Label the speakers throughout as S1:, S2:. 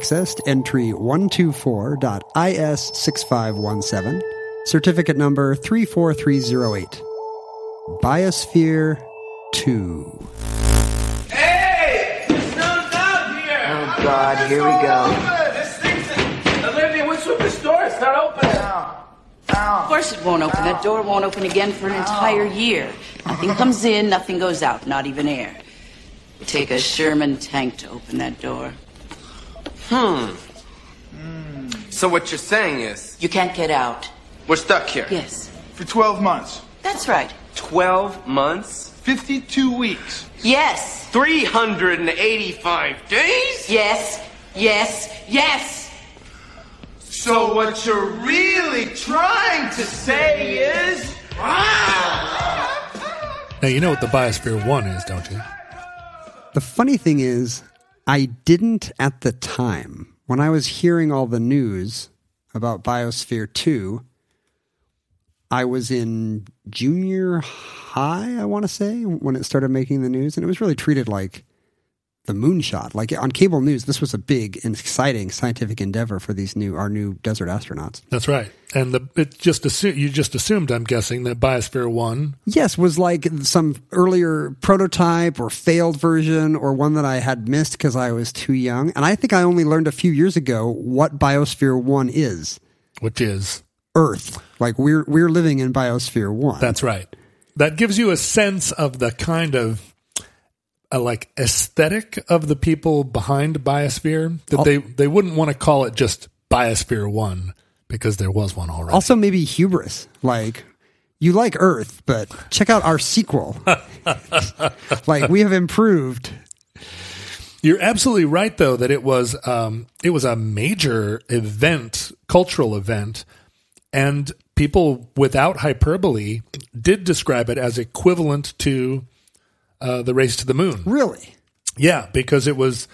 S1: Accessed entry 124.is6517, certificate number 34308. Biosphere 2.
S2: Hey! Snow's out here!
S3: Oh, God, here we go.
S2: This thing's... Olivia, what's with this door? It's not opening.
S3: Of course it won't open. That door won't open again for an entire year. Nothing comes in, nothing goes out, not even air. It'd take a Sherman tank to open that door. Hmm.
S2: So what you're saying is,
S3: You can't get out.
S2: we're stuck here.
S3: Yes.
S4: For 12 months.
S3: That's right.
S2: 12 months?
S4: 52 weeks.
S3: Yes.
S2: 385 days?
S3: Yes. Yes. Yes.
S2: So what you're really trying to say is...
S5: Now, you know what the Biosphere 1 is, don't you?
S1: The funny thing is, I didn't at the time. When I was hearing all the news about Biosphere 2, I was in junior high, I want to say, when it started making the news. And it was really treated like the moonshot. Like on cable news, this was a big and exciting scientific endeavor for these new, our new desert astronauts.
S5: That's right. And the it just assu- you just assumed, I'm guessing, that Biosphere 1
S1: Yes, was like some earlier prototype or failed version or one that I had missed because I was too young. And I think I only learned a few years ago what Biosphere 1 is.
S5: which is
S1: Earth. Like we're we're living in Biosphere 1.
S5: That's right. That gives you a sense of the kind of uh, like aesthetic of the people behind Biosphere that they they wouldn't want to call it just Biosphere 1 because there was one already.
S1: also maybe hubris. Like you like Earth, but check out our sequel. like we have improved.
S5: You're absolutely right, though, that it was um, it was a major event, cultural event, and people without hyperbole did describe it as equivalent to uh, the race to the moon.
S1: Really?
S5: Yeah, because it was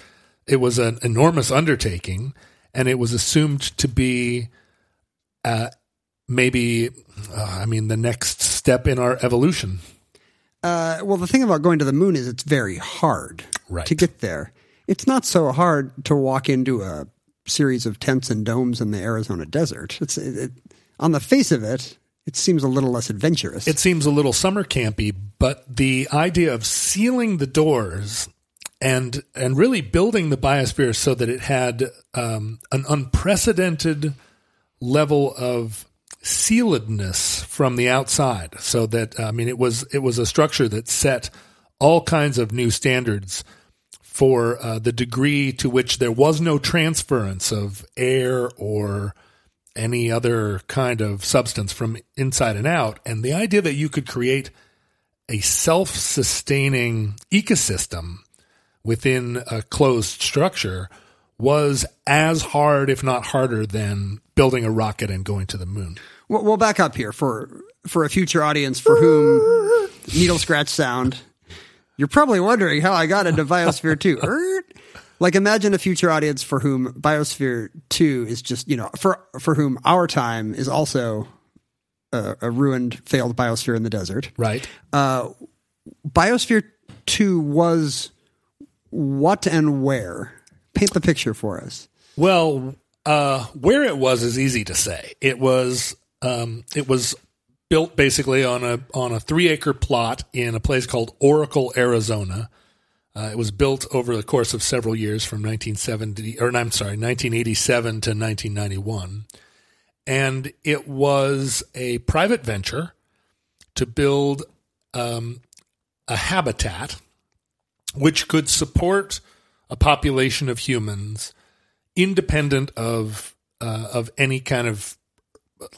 S5: it was an enormous undertaking, and it was assumed to be uh, maybe, uh, I mean, the next step in our evolution.
S1: Uh, well, the thing about going to the moon is it's very hard
S5: Right.
S1: to get there. It's not so hard to walk into a series of tents and domes in the Arizona desert. It's it, it, on the face of it, it seems a little less adventurous.
S5: It seems a little summer campy, but the idea of sealing the doors and and really building the biosphere so that it had um, an unprecedented level of sealedness from the outside, so that I mean it was it was a structure that set all kinds of new standards for uh, the degree to which there was no transference of air or any other kind of substance from inside and out. And the idea that you could create a self sustaining ecosystem within a closed structure was as hard, if not harder, than building a rocket and going to the moon.
S1: We'll, we'll back up here for for a future audience for whom needle scratch sound. You're probably wondering how I got into Biosphere 2. Like imagine a future audience for whom Biosphere 2 is just, you know, for for whom our time is also a, a ruined failed biosphere in the desert.
S5: Right.
S1: Biosphere 2 was what and where? Paint the picture for us.
S5: Well, Uh, where it was is easy to say. It was um, it was built basically on a on a three acre plot in a place called Oracle, Arizona. Uh, it was built over the course of several years from 1970 or I'm sorry 1987 to 1991, and it was a private venture to build um, a habitat which could support a population of humans independent of uh, of any kind of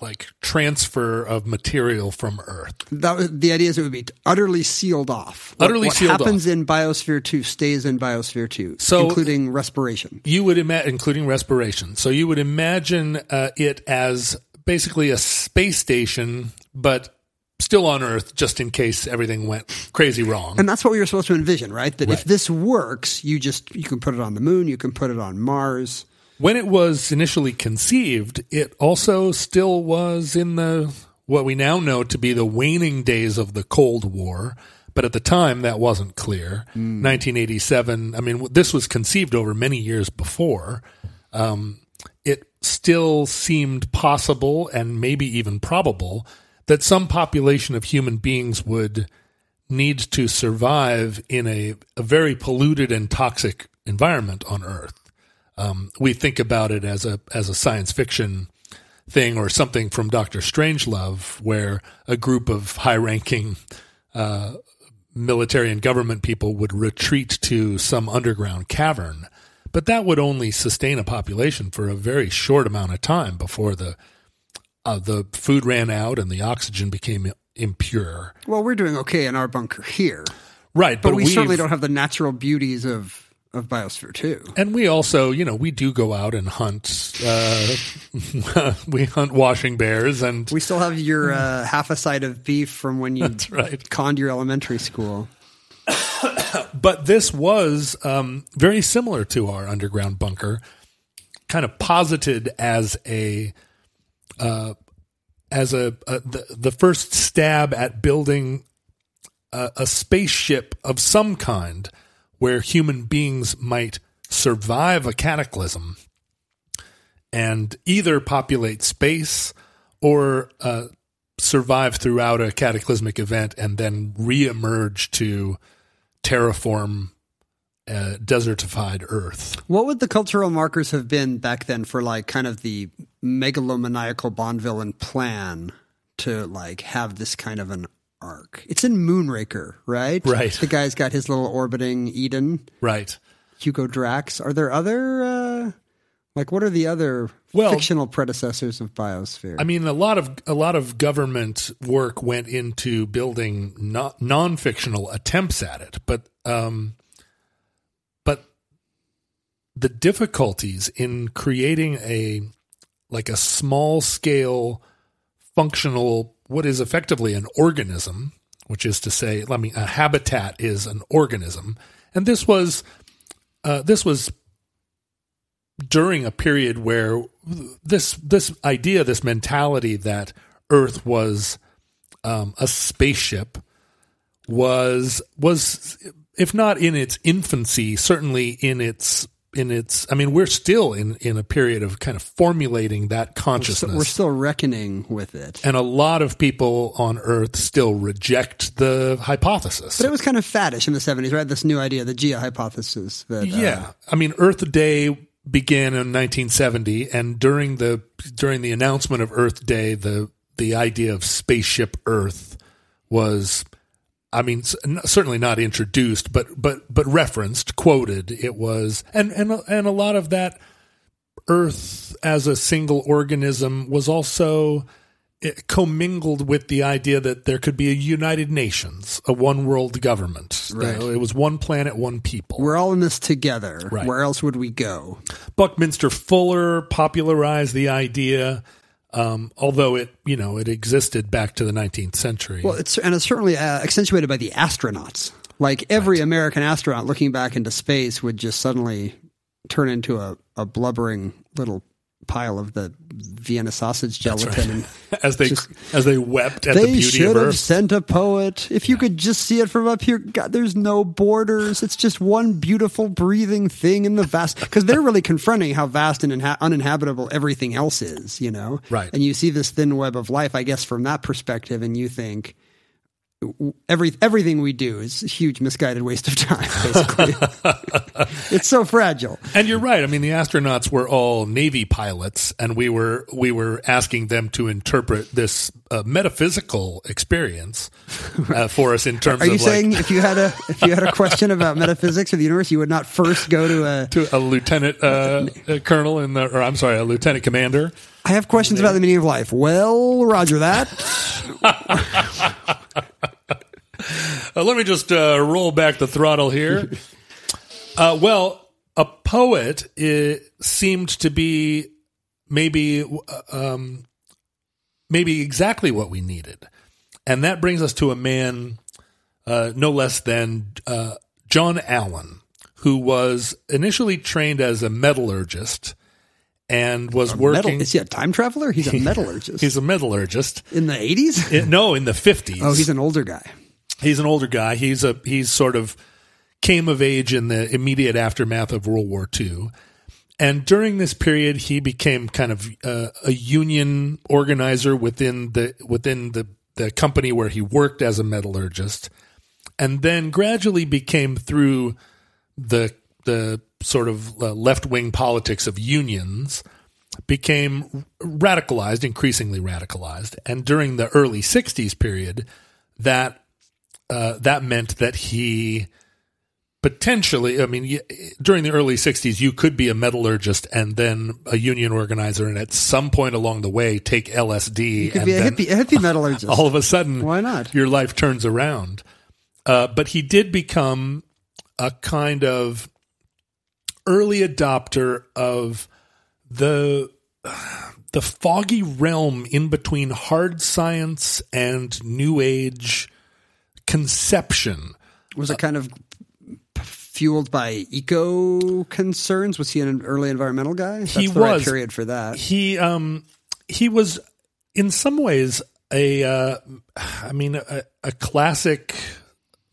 S5: like transfer of material from Earth.
S1: That the idea is it would be utterly sealed off. What-
S5: Utterly
S1: what
S5: sealed
S1: happens
S5: off.
S1: in Biosphere Two stays in Biosphere Two,
S5: So-
S1: including respiration.
S5: You would imagine, including respiration. So you would imagine uh, it as basically a space station, but still on Earth, just in case everything went crazy wrong.
S1: And that's what we were supposed to envision, right? That if this works, you just you can put it on the moon, you can put it on Mars.
S5: When it was initially conceived, it also still was in the what we now know to be the waning days of the Cold War. But at the time, that wasn't clear. 1987. I mean, this was conceived over many years before. Um, it still seemed possible and maybe even probable that some population of human beings would need to survive in a, a very polluted and toxic environment on Earth. Um, we think about it as a as a science fiction thing or something from Doctor Strangelove, where a group of high ranking uh, military and government people would retreat to some underground cavern. But that would only sustain a population for a very short amount of time before the uh, the food ran out and the oxygen became impure.
S1: Well, we're doing okay in our bunker here,
S5: Right,
S1: but,
S5: but,
S1: we certainly don't have the natural beauties of of Biosphere Two.
S5: And we also, you know, we do go out and hunt. Uh, we hunt washing bears, and
S1: We still have your uh, half a side of beef from when you
S5: right.
S1: conned your elementary school.
S5: but this was um, very similar to our underground bunker, kind of posited as a uh, as a, a the, the first stab at building a, a spaceship of some kind where human beings might survive a cataclysm and either populate space or uh, survive throughout a cataclysmic event and then reemerge to terraform uh, desertified Earth.
S1: What would the cultural markers have been back then for like kind of the megalomaniacal Bond villain plan to like have this kind of an arc? It's in Moonraker, right?
S5: Right.
S1: The guy's got his little orbiting Eden,
S5: Right.
S1: Hugo Drax. Are there other uh like what are the other
S5: Well-
S1: fictional predecessors of Biosphere?
S5: I mean, a lot of a lot of government work went into building no, non-fictional attempts at it, but um, but the difficulties in creating a like a small scale functional what is effectively an organism, which is to say, I mean, a habitat is an organism, and this was uh, this was during a period where this this idea, this mentality that Earth was um, a spaceship was was if not in its infancy, certainly in its in its. I mean, we're still in in a period of kind of formulating that consciousness.
S1: we're still reckoning with it.
S5: and a lot of people on Earth still reject the hypothesis.
S1: But it was kind of faddish in the 70s, right? This new idea, the Gaia hypothesis. That, uh,
S5: Yeah, I mean, Earth Day began in 1970, and during the during the announcement of Earth Day, the the idea of spaceship Earth was, I mean, certainly not introduced, but but but referenced, quoted. It was, and and and a lot of that Earth as a single organism was also eh, commingled with the idea that there could be a United Nations, a one world government.
S1: Right.
S5: It was one planet, one people.
S1: We're all in this together.
S5: Right.
S1: Where else would we go?
S5: Buckminster Fuller popularized the idea, um, although it you know it existed back to the 19th century.
S1: Well, it's and it's certainly uh, accentuated by the astronauts. Like every American astronaut looking back into space would just suddenly turn into a, a blubbering little pile of the Vienna sausage gelatin. And
S5: as they
S1: Just-
S5: as they wept at the
S1: they
S5: beauty
S1: should
S5: of
S1: have
S5: Earth.
S1: sent a poet. If you could just see it from up here, God, there's no borders. It's just one beautiful breathing thing in the vast. Because they're really confronting how vast and inha- uninhabitable everything else is, you know.
S5: Right.
S1: And you see this thin web of life, I guess, from that perspective, and you think every everything we do is a huge misguided waste of time. Basically, it's so fragile.
S5: And you're right. I mean, the astronauts were all Navy pilots, and we were we were asking them to interpret this uh, metaphysical experience uh, for us in terms of
S1: Are you saying if you had a if you had a question about metaphysics of the universe, you would not first go to a
S5: to a lieutenant uh, a colonel in the, or I'm sorry, a lieutenant commander.
S1: I have questions about the meaning of life. Well, Roger that.
S5: Uh, let me just uh, roll back the throttle here. Uh, well, a poet seemed to be maybe uh, um, maybe exactly what we needed, and that brings us to a man uh, no less than uh, John Allen, who was initially trained as a metallurgist and was
S1: Metal,
S5: working.
S1: is he a time traveler? He's a metallurgist.
S5: He's a metallurgist.
S1: in the eighties.
S5: No, in the fifties.
S1: Oh, he's an older guy.
S5: he's an older guy. He's a he's sort of came of age in the immediate aftermath of World War II. And during this period, he became kind of uh, a union organizer within the within the, the company where he worked as a metallurgist, and then gradually became through the the sort of uh, left wing politics of unions became radicalized, increasingly radicalized, and during the early '60s period, that uh, that meant that he potentially, I mean, during the early 60s, you could be a metallurgist and then a union organizer, and at some point along the way, take LSD.
S1: He could
S5: and
S1: be a hippie, a hippie metallurgist.
S5: all of a sudden,
S1: Why not?
S5: Your life turns around. Uh, but he did become a kind of early adopter of the the foggy realm in between hard science and new age conception.
S1: Was it kind of fueled by eco concerns? Was he an early environmental guy? That's
S5: He
S1: the right
S5: was.
S1: period for that.
S5: He um he was in some ways a uh, I mean a, a classic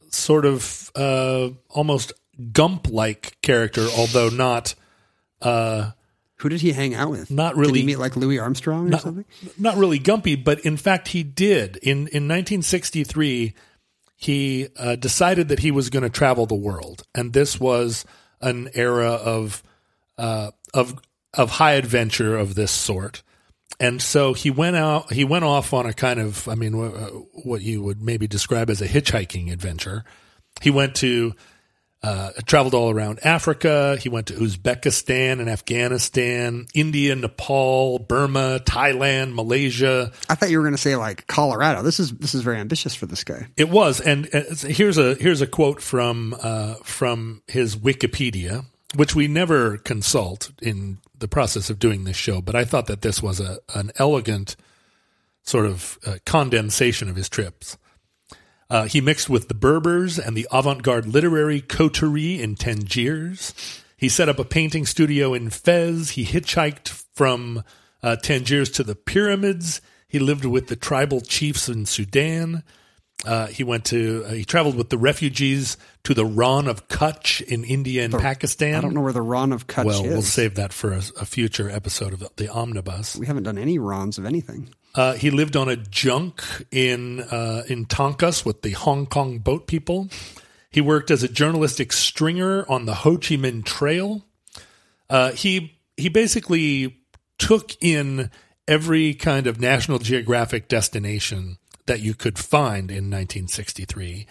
S5: sort of uh, almost Gump like character, although not uh,
S1: Who did he hang out with?
S5: Not
S1: Did
S5: really-
S1: he meet like Louis Armstrong or
S5: not,
S1: something?
S5: not really gumpy, but in fact he did. In in 1963, he uh, decided that he was going to travel the world, and this was an era of uh, of of high adventure of this sort. And so he went out. He went off on a kind of, I mean, uh, what you would maybe describe as a hitchhiking adventure. He went to uh, traveled all around Africa. He went to Uzbekistan and Afghanistan, India, Nepal, Burma, Thailand, Malaysia.
S1: I thought you were going to say like Colorado. This is this is very ambitious for this guy.
S5: It was, and uh, here's a here's a quote from uh, from his Wikipedia, which we never consult in the process of doing this show. But I thought that this was a an elegant sort of uh, condensation of his trips. Uh, he mixed with the Berbers and the avant-garde literary coterie in Tangiers. He set up a painting studio in Fez. He hitchhiked from uh, Tangiers to the pyramids. He lived with the tribal chiefs in Sudan. Uh, he went to uh, he traveled with the refugees to the Rann of Kutch in India and Pakistan.
S1: I don't know where the Ron of Kutch
S5: Well,
S1: is.
S5: Well, we'll save that for a, a future episode of the, the Omnibus.
S1: We haven't done any Rons of anything.
S5: Uh, he lived on a junk in uh, in Tonkas with the Hong Kong boat people. He worked as a journalistic stringer on the Ho Chi Minh Trail. Uh, he he basically took in every kind of National Geographic destination that you could find in 1963.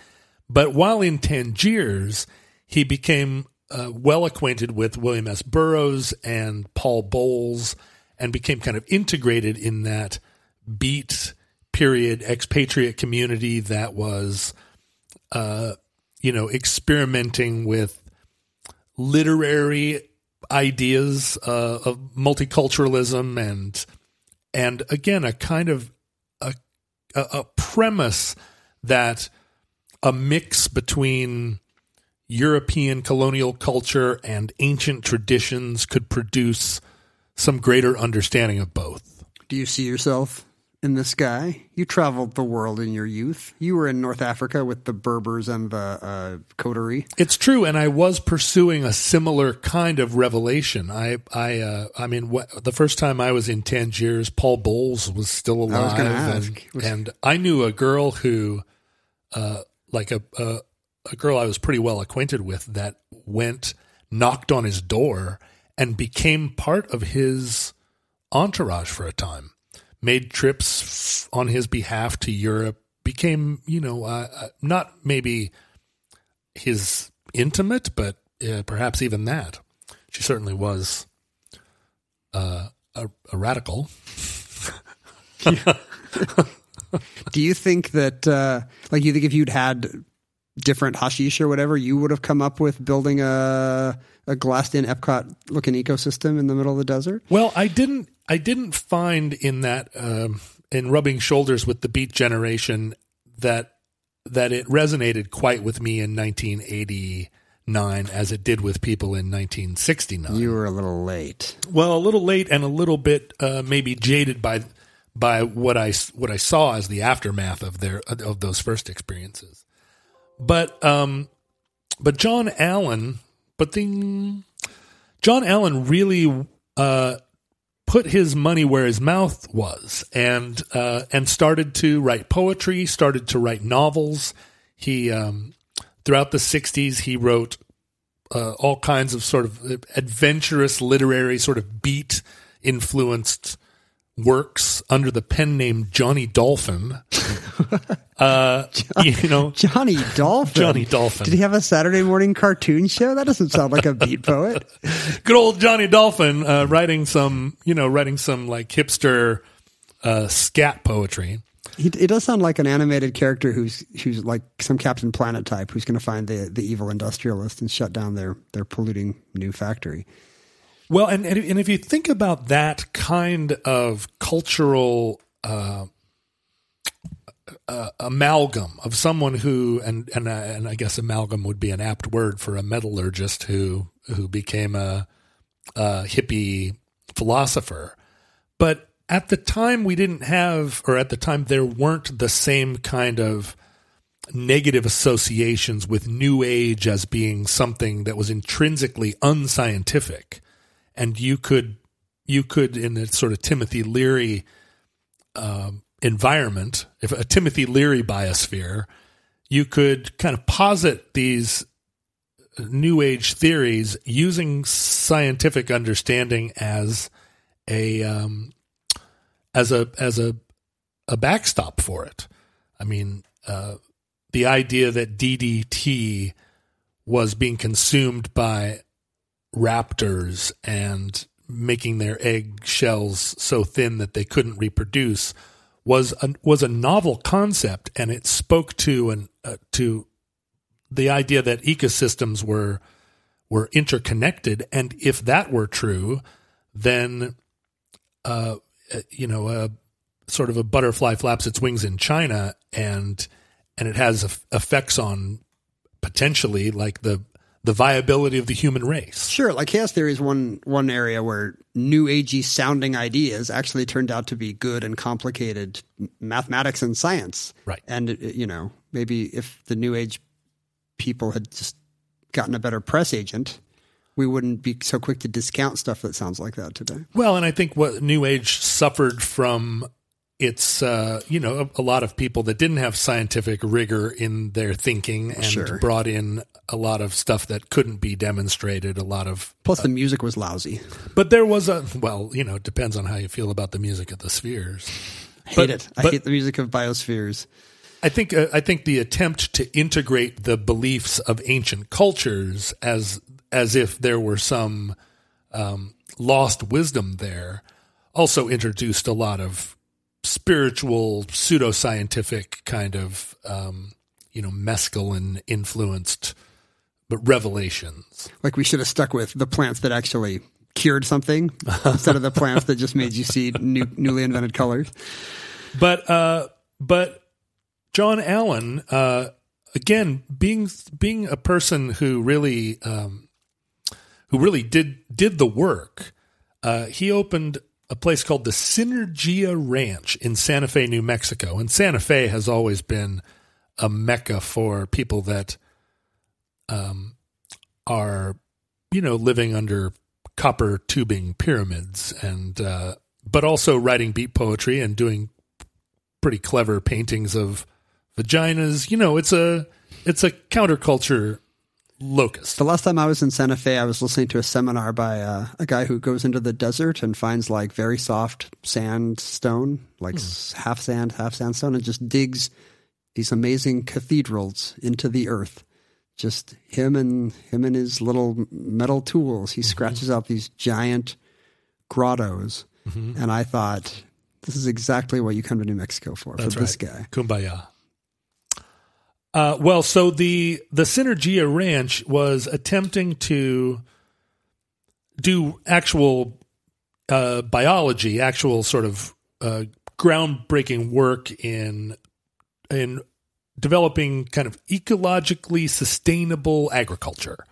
S5: But while in Tangiers, he became uh, well acquainted with William S. Burroughs and Paul Bowles and became kind of integrated in that beat period expatriate community that was, uh, you know, experimenting with literary ideas uh, of multiculturalism and and again a kind of a, a a premise that a mix between European colonial culture and ancient traditions could produce some greater understanding of both.
S1: Do you see yourself in the sky. You traveled the world in your youth. You were in North Africa with the Berbers and the uh, coterie.
S5: It's true, and I was pursuing a similar kind of revelation. I, I, uh, I mean, wh- the first time I was in Tangiers, Paul Bowles was still
S1: I was
S5: alive, and.
S1: Was-
S5: and I knew a girl who, uh, like a, a a girl I was pretty well acquainted with, that went knocked on his door and became part of his entourage for a time. Made trips on his behalf to Europe. Became, you know, uh, uh, not maybe his intimate, but uh, perhaps even that. She certainly was uh, a, a radical.
S1: Do you think that, uh, like, you think if you'd had different hashish or whatever, you would have come up with building a a glassed in Epcot looking ecosystem in the middle of the desert?
S5: Well, I didn't. I didn't find in that um, in rubbing shoulders with the Beat Generation that that it resonated quite with me in 1989 as it did with people in 1969.
S1: You were a little late.
S5: well, a little late and a little bit uh, maybe jaded by by what I what I saw as the aftermath of their of those first experiences. But um, but John Allen, but the John Allen really uh, put his money where his mouth was, and uh, and started to write poetry, started to write novels. He um, throughout the '60s he wrote uh, all kinds of sort of adventurous literary sort of beat influenced works under the pen name Johnny Dolphin. uh, you know,
S1: Johnny Dolphin.
S5: Johnny Dolphin.
S1: Did he have a Saturday morning cartoon show? That doesn't sound like a beat poet.
S5: good old Johnny Dolphin uh, writing some, you know, writing some like hipster uh, scat poetry.
S1: He, it does sound like an animated character who's who's like some Captain Planet type who's going to find the the evil industrialist and shut down their their polluting new factory.
S5: Well, and and if you think about that kind of cultural uh, uh, amalgam of someone who, and and uh, and I guess amalgam would be an apt word for a metallurgist who who became a, a hippie philosopher, but at the time we didn't have, or at the time there weren't the same kind of negative associations with New Age as being something that was intrinsically unscientific and you could you could in a sort of Timothy Leary um, environment, if a Timothy Leary biosphere, you could kind of posit these new age theories using scientific understanding as a um, as a as a a backstop for it. I mean, uh, the idea that DDT was being consumed by raptors and making their egg shells so thin that they couldn't reproduce was a, was a novel concept, and it spoke to and uh, to the idea that ecosystems were were interconnected, and if that were true, then uh, you know, a sort of a butterfly flaps its wings in China, and and it has effects on potentially like the the viability of the human race.
S1: Sure, like chaos theory is one one area where new agey sounding ideas actually turned out to be good and complicated mathematics and science.
S5: Right.
S1: And uh, you know, maybe if the new age people had just gotten a better press agent, we wouldn't be so quick to discount stuff that sounds like that today.
S5: Well, and I think what New Age suffered from it's uh, you know a, a, lot of people that didn't have scientific rigor in their thinking and
S1: Sure.
S5: brought in a lot of stuff that couldn't be demonstrated. A lot of,
S1: Plus, the music was lousy.
S5: but there was a well, you know, it depends on how you feel about the music of the Spheres.
S1: I hate
S5: But-
S1: it. I
S5: but-
S1: hate the music of biospheres.
S5: I think uh, I think the attempt to integrate the beliefs of ancient cultures as as if there were some um, lost wisdom there also introduced a lot of spiritual pseudoscientific kind of um, you know mescaline influenced but revelations.
S1: Like we should have stuck with the plants that actually cured something instead of the plants that just made you see new, newly invented colors.
S5: But uh, but John Allen, uh, again, being being a person who really um, who really did did the work, uh, he opened a place called the Synergia Ranch in Santa Fe, New Mexico. And Santa Fe has always been a mecca for people that um, are, you know, living under copper tubing pyramids and, uh, but also writing beat poetry and doing pretty clever paintings of vaginas. You know, it's a, it's a counterculture locust.
S1: The last time I was in Santa Fe, I was listening to a seminar by uh, a guy who goes into the desert and finds like very soft sandstone, like hmm. s half sand, half sandstone, and just digs these amazing cathedrals into the earth. Just him and him and his little metal tools. He mm-hmm. scratches out these giant grottos, mm-hmm. and I thought this is exactly what you come to New Mexico for
S5: That's
S1: for this guy.
S5: Kumbaya. Uh, well, so the the Synergia Ranch was attempting to do actual uh, biology, actual sort of uh, groundbreaking work in in developing kind of ecologically sustainable agriculture.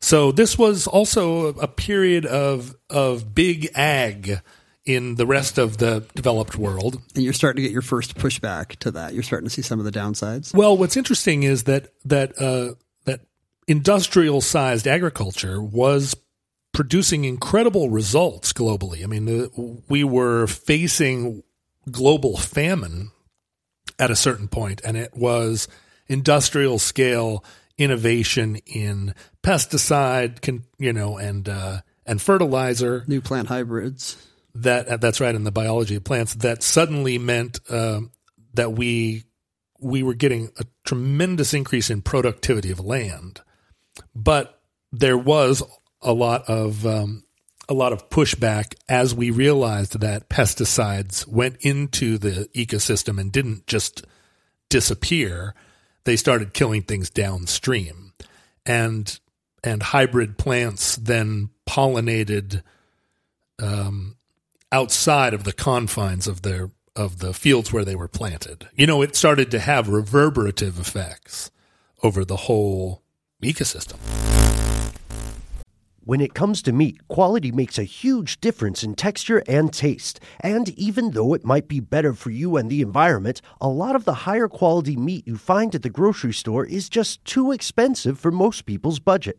S5: So this was also a period of of big ag in the rest of the developed world.
S1: And you're starting to get your first pushback to that. You're starting to see some of the downsides.
S5: Well, what's interesting is that that uh, that industrial sized agriculture was producing incredible results globally. I mean, the, we were facing global famine at a certain point, and it was industrial scale innovation in pesticide, you know, and uh, and fertilizer
S1: New plant hybrids.
S5: That uh, that's right in the biology of plants that suddenly meant um, that we we were getting a tremendous increase in productivity of land, but there was a lot of um, a lot of pushback as we realized that pesticides went into the ecosystem and didn't just disappear; they started killing things downstream, and and hybrid plants then pollinated um, outside of the confines of their of the fields where they were planted. You know, it started to have reverberative effects over the whole ecosystem.
S6: When it comes to meat, quality makes a huge difference in texture and taste. And even though it might be better for you and the environment, a lot of the higher quality meat you find at the grocery store is just too expensive for most people's budget.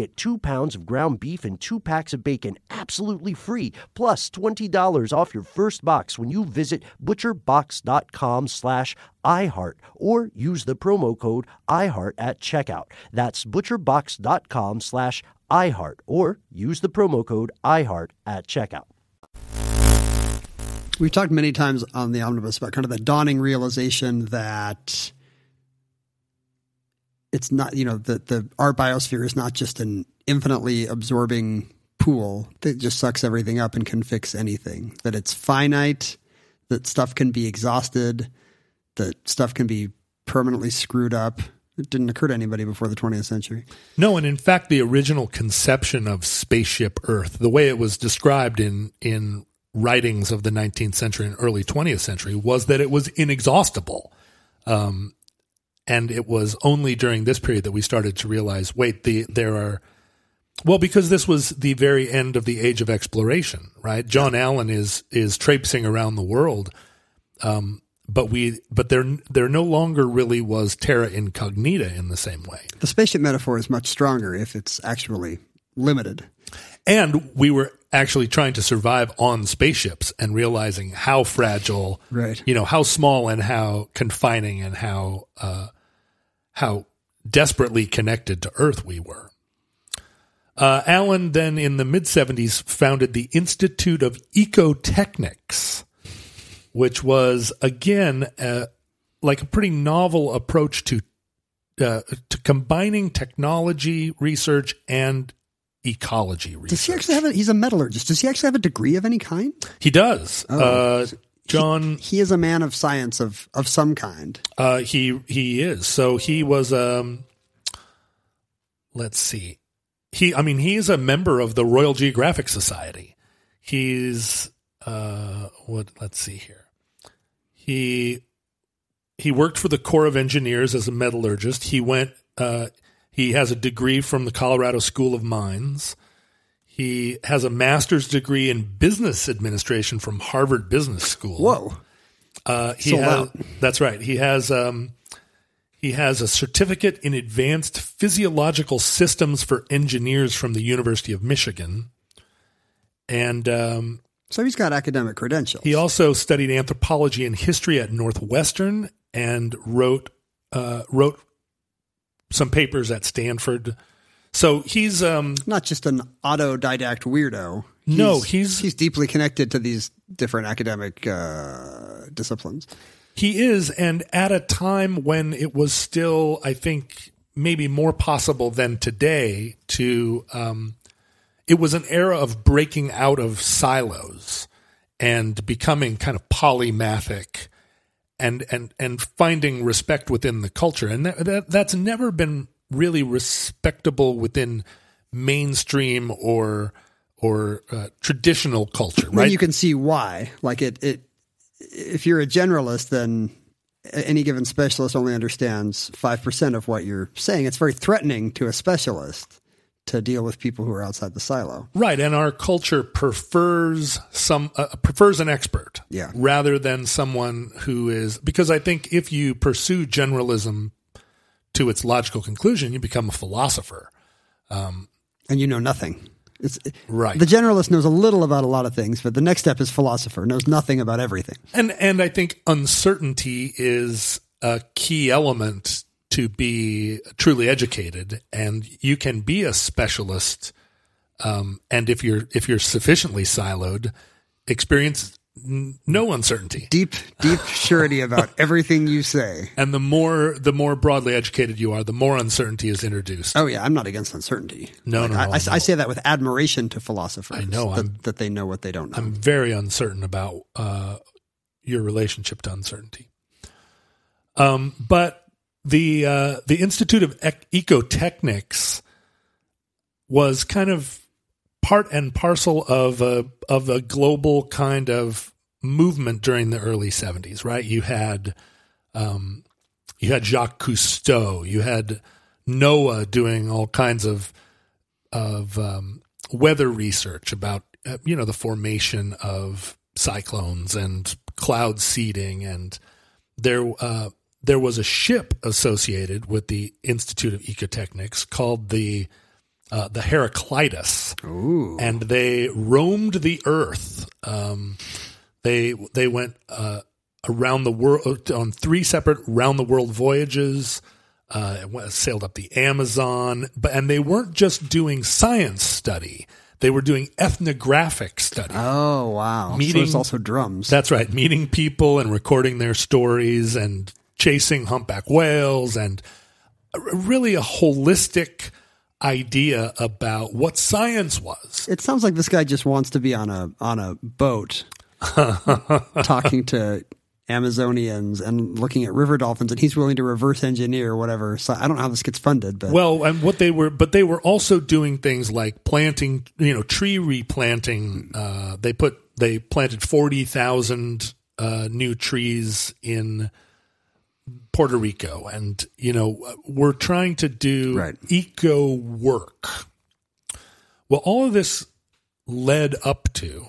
S6: get two pounds of ground beef and two packs of bacon absolutely free, plus $20 off your first box when you visit butcherbox.com slash iHeart or use the promo code iHeart at checkout. That's butcherbox.com slash iHeart or use the promo code iHeart at checkout.
S1: We've talked many times on the omnibus about kind of the dawning realization that it's not, you know, that the our biosphere is not just an infinitely absorbing pool that just sucks everything up and can fix anything. That it's finite, that stuff can be exhausted, that stuff can be permanently screwed up. It didn't occur to anybody before the 20th century.
S5: No, and in fact, the original conception of spaceship Earth, the way it was described in in writings of the 19th century and early 20th century, was that it was inexhaustible. Um, and it was only during this period that we started to realize, wait, the there are well, because this was the very end of the age of exploration, right? John Allen is is traipsing around the world, um, but we but there there no longer really was terra incognita in the same way.
S1: The spaceship metaphor is much stronger if it's actually limited.
S5: And we were actually trying to survive on spaceships and realizing how fragile,
S1: Right.
S5: You know, how small and how confining and how uh, how desperately connected to Earth we were. Uh, Allen then in the mid 70s founded the Institute of Ecotechnics, which was again uh, like a pretty novel approach to uh, to combining technology research and ecology research.
S1: Does he actually have a? He's a metallurgist. Does he actually have a degree of any kind?
S5: He does.
S1: Oh.
S5: Uh, John,
S1: He is a man of science of of some kind.
S5: uh, he he is. So he was. Um, let's see. He, I mean, he is a member of the Royal Geographic Society. He's uh, what? Let's see here. He he worked for the Corps of Engineers as a metallurgist. He went. Uh, he has a degree from the Colorado School of Mines. He has a master's degree in business administration from Harvard Business School.
S1: Whoa.
S5: Uh, he
S1: Sold
S5: has,
S1: out.
S5: That's right. He has um, he has a certificate in advanced physiological systems for engineers from the University of Michigan, and um,
S1: So he's got academic credentials.
S5: he also studied anthropology and history at Northwestern and wrote uh, wrote some papers at Stanford. So he's um,
S1: not just an autodidact weirdo.
S5: No, he's-
S1: he's deeply connected to these different academic uh, disciplines.
S5: He is, and at a time when it was still, I think, maybe more possible than today to, um, it was an era of breaking out of silos and becoming kind of polymathic and, and, and finding respect within the culture. And that, that, that's never been really respectable within mainstream or, or uh, traditional culture, right?
S1: you can see why. Like it, it. If you're a generalist, then any given specialist only understands five percent of what you're saying. It's very threatening to a specialist to deal with people who are outside the silo.
S5: Right, and our culture prefers some uh, prefers an expert,
S1: Yeah.
S5: rather than someone who is because I think if you pursue generalism to its logical conclusion, you become a philosopher.
S1: and you know nothing. It's,
S5: Right.
S1: The generalist knows a little about a lot of things, but the next step is philosopher knows nothing about everything.
S5: And and I think uncertainty is a key element to be truly educated, and you can be a specialist. Um, and if you're if you're sufficiently siloed, experience n- no uncertainty.
S1: Deep, deep surety about everything you say.
S5: And the more the more broadly educated you are, the more uncertainty is introduced.
S1: Oh yeah, I'm not against uncertainty.
S5: No, no,
S1: I,
S5: no,
S1: I,
S5: no.
S1: I say that with admiration to philosophers.
S5: I know,
S1: that, that they know what they don't know.
S5: I'm very uncertain about uh, your relationship to uncertainty. Um, but the uh, the Institute of Ec- Ecotechnics was kind of part and parcel of a of a global kind of movement during the early 70s, right? You had um, you had Jacques Cousteau, you had NOAA doing all kinds of of um, weather research about uh, you know the formation of cyclones and cloud seeding, and there uh, there was a ship associated with the Institute of Ecotechnics called the uh, the Heraclitus, and they roamed the earth. Um, they they went uh, around the world on three separate round the world voyages. Uh, sailed up the Amazon, but and they weren't just doing science study; they were doing ethnographic study.
S1: oh wow! so
S5: Meeting-
S1: there's also drums.
S5: That's right, meeting people and recording their stories and chasing humpback whales and really a holistic idea about what science was.
S1: it sounds like this guy just wants to be on a on a boat, talking to Amazonians and looking at river dolphins, and he's willing to reverse engineer whatever. So I don't know how this gets funded, but
S5: Well, and what they were, but they were also doing things like planting, you know, tree replanting. Uh, they put, they planted 40,000 uh, new trees in Puerto Rico. And, you know, we're trying to do
S1: Right.
S5: eco work. Well, all of this led up to,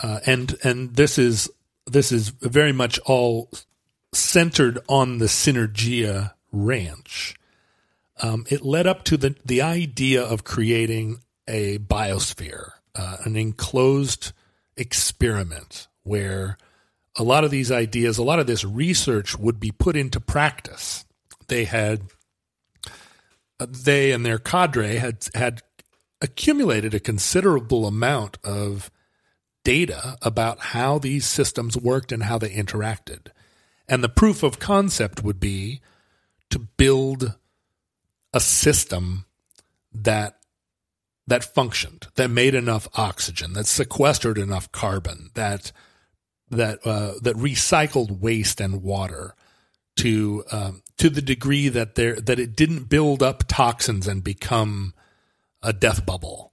S5: uh, and, and this is, this is very much all centered on the Synergia Ranch. Um, it led up to the the idea of creating a biosphere, uh, an enclosed experiment where a lot of these ideas, a lot of this research would be put into practice. They had uh, they and their cadre had had accumulated a considerable amount of data about how these systems worked and how they interacted. And the proof of concept would be to build a system that that functioned, that made enough oxygen, that sequestered enough carbon, that that uh, that recycled waste and water to um, to the degree that there that it didn't build up toxins and become a death bubble.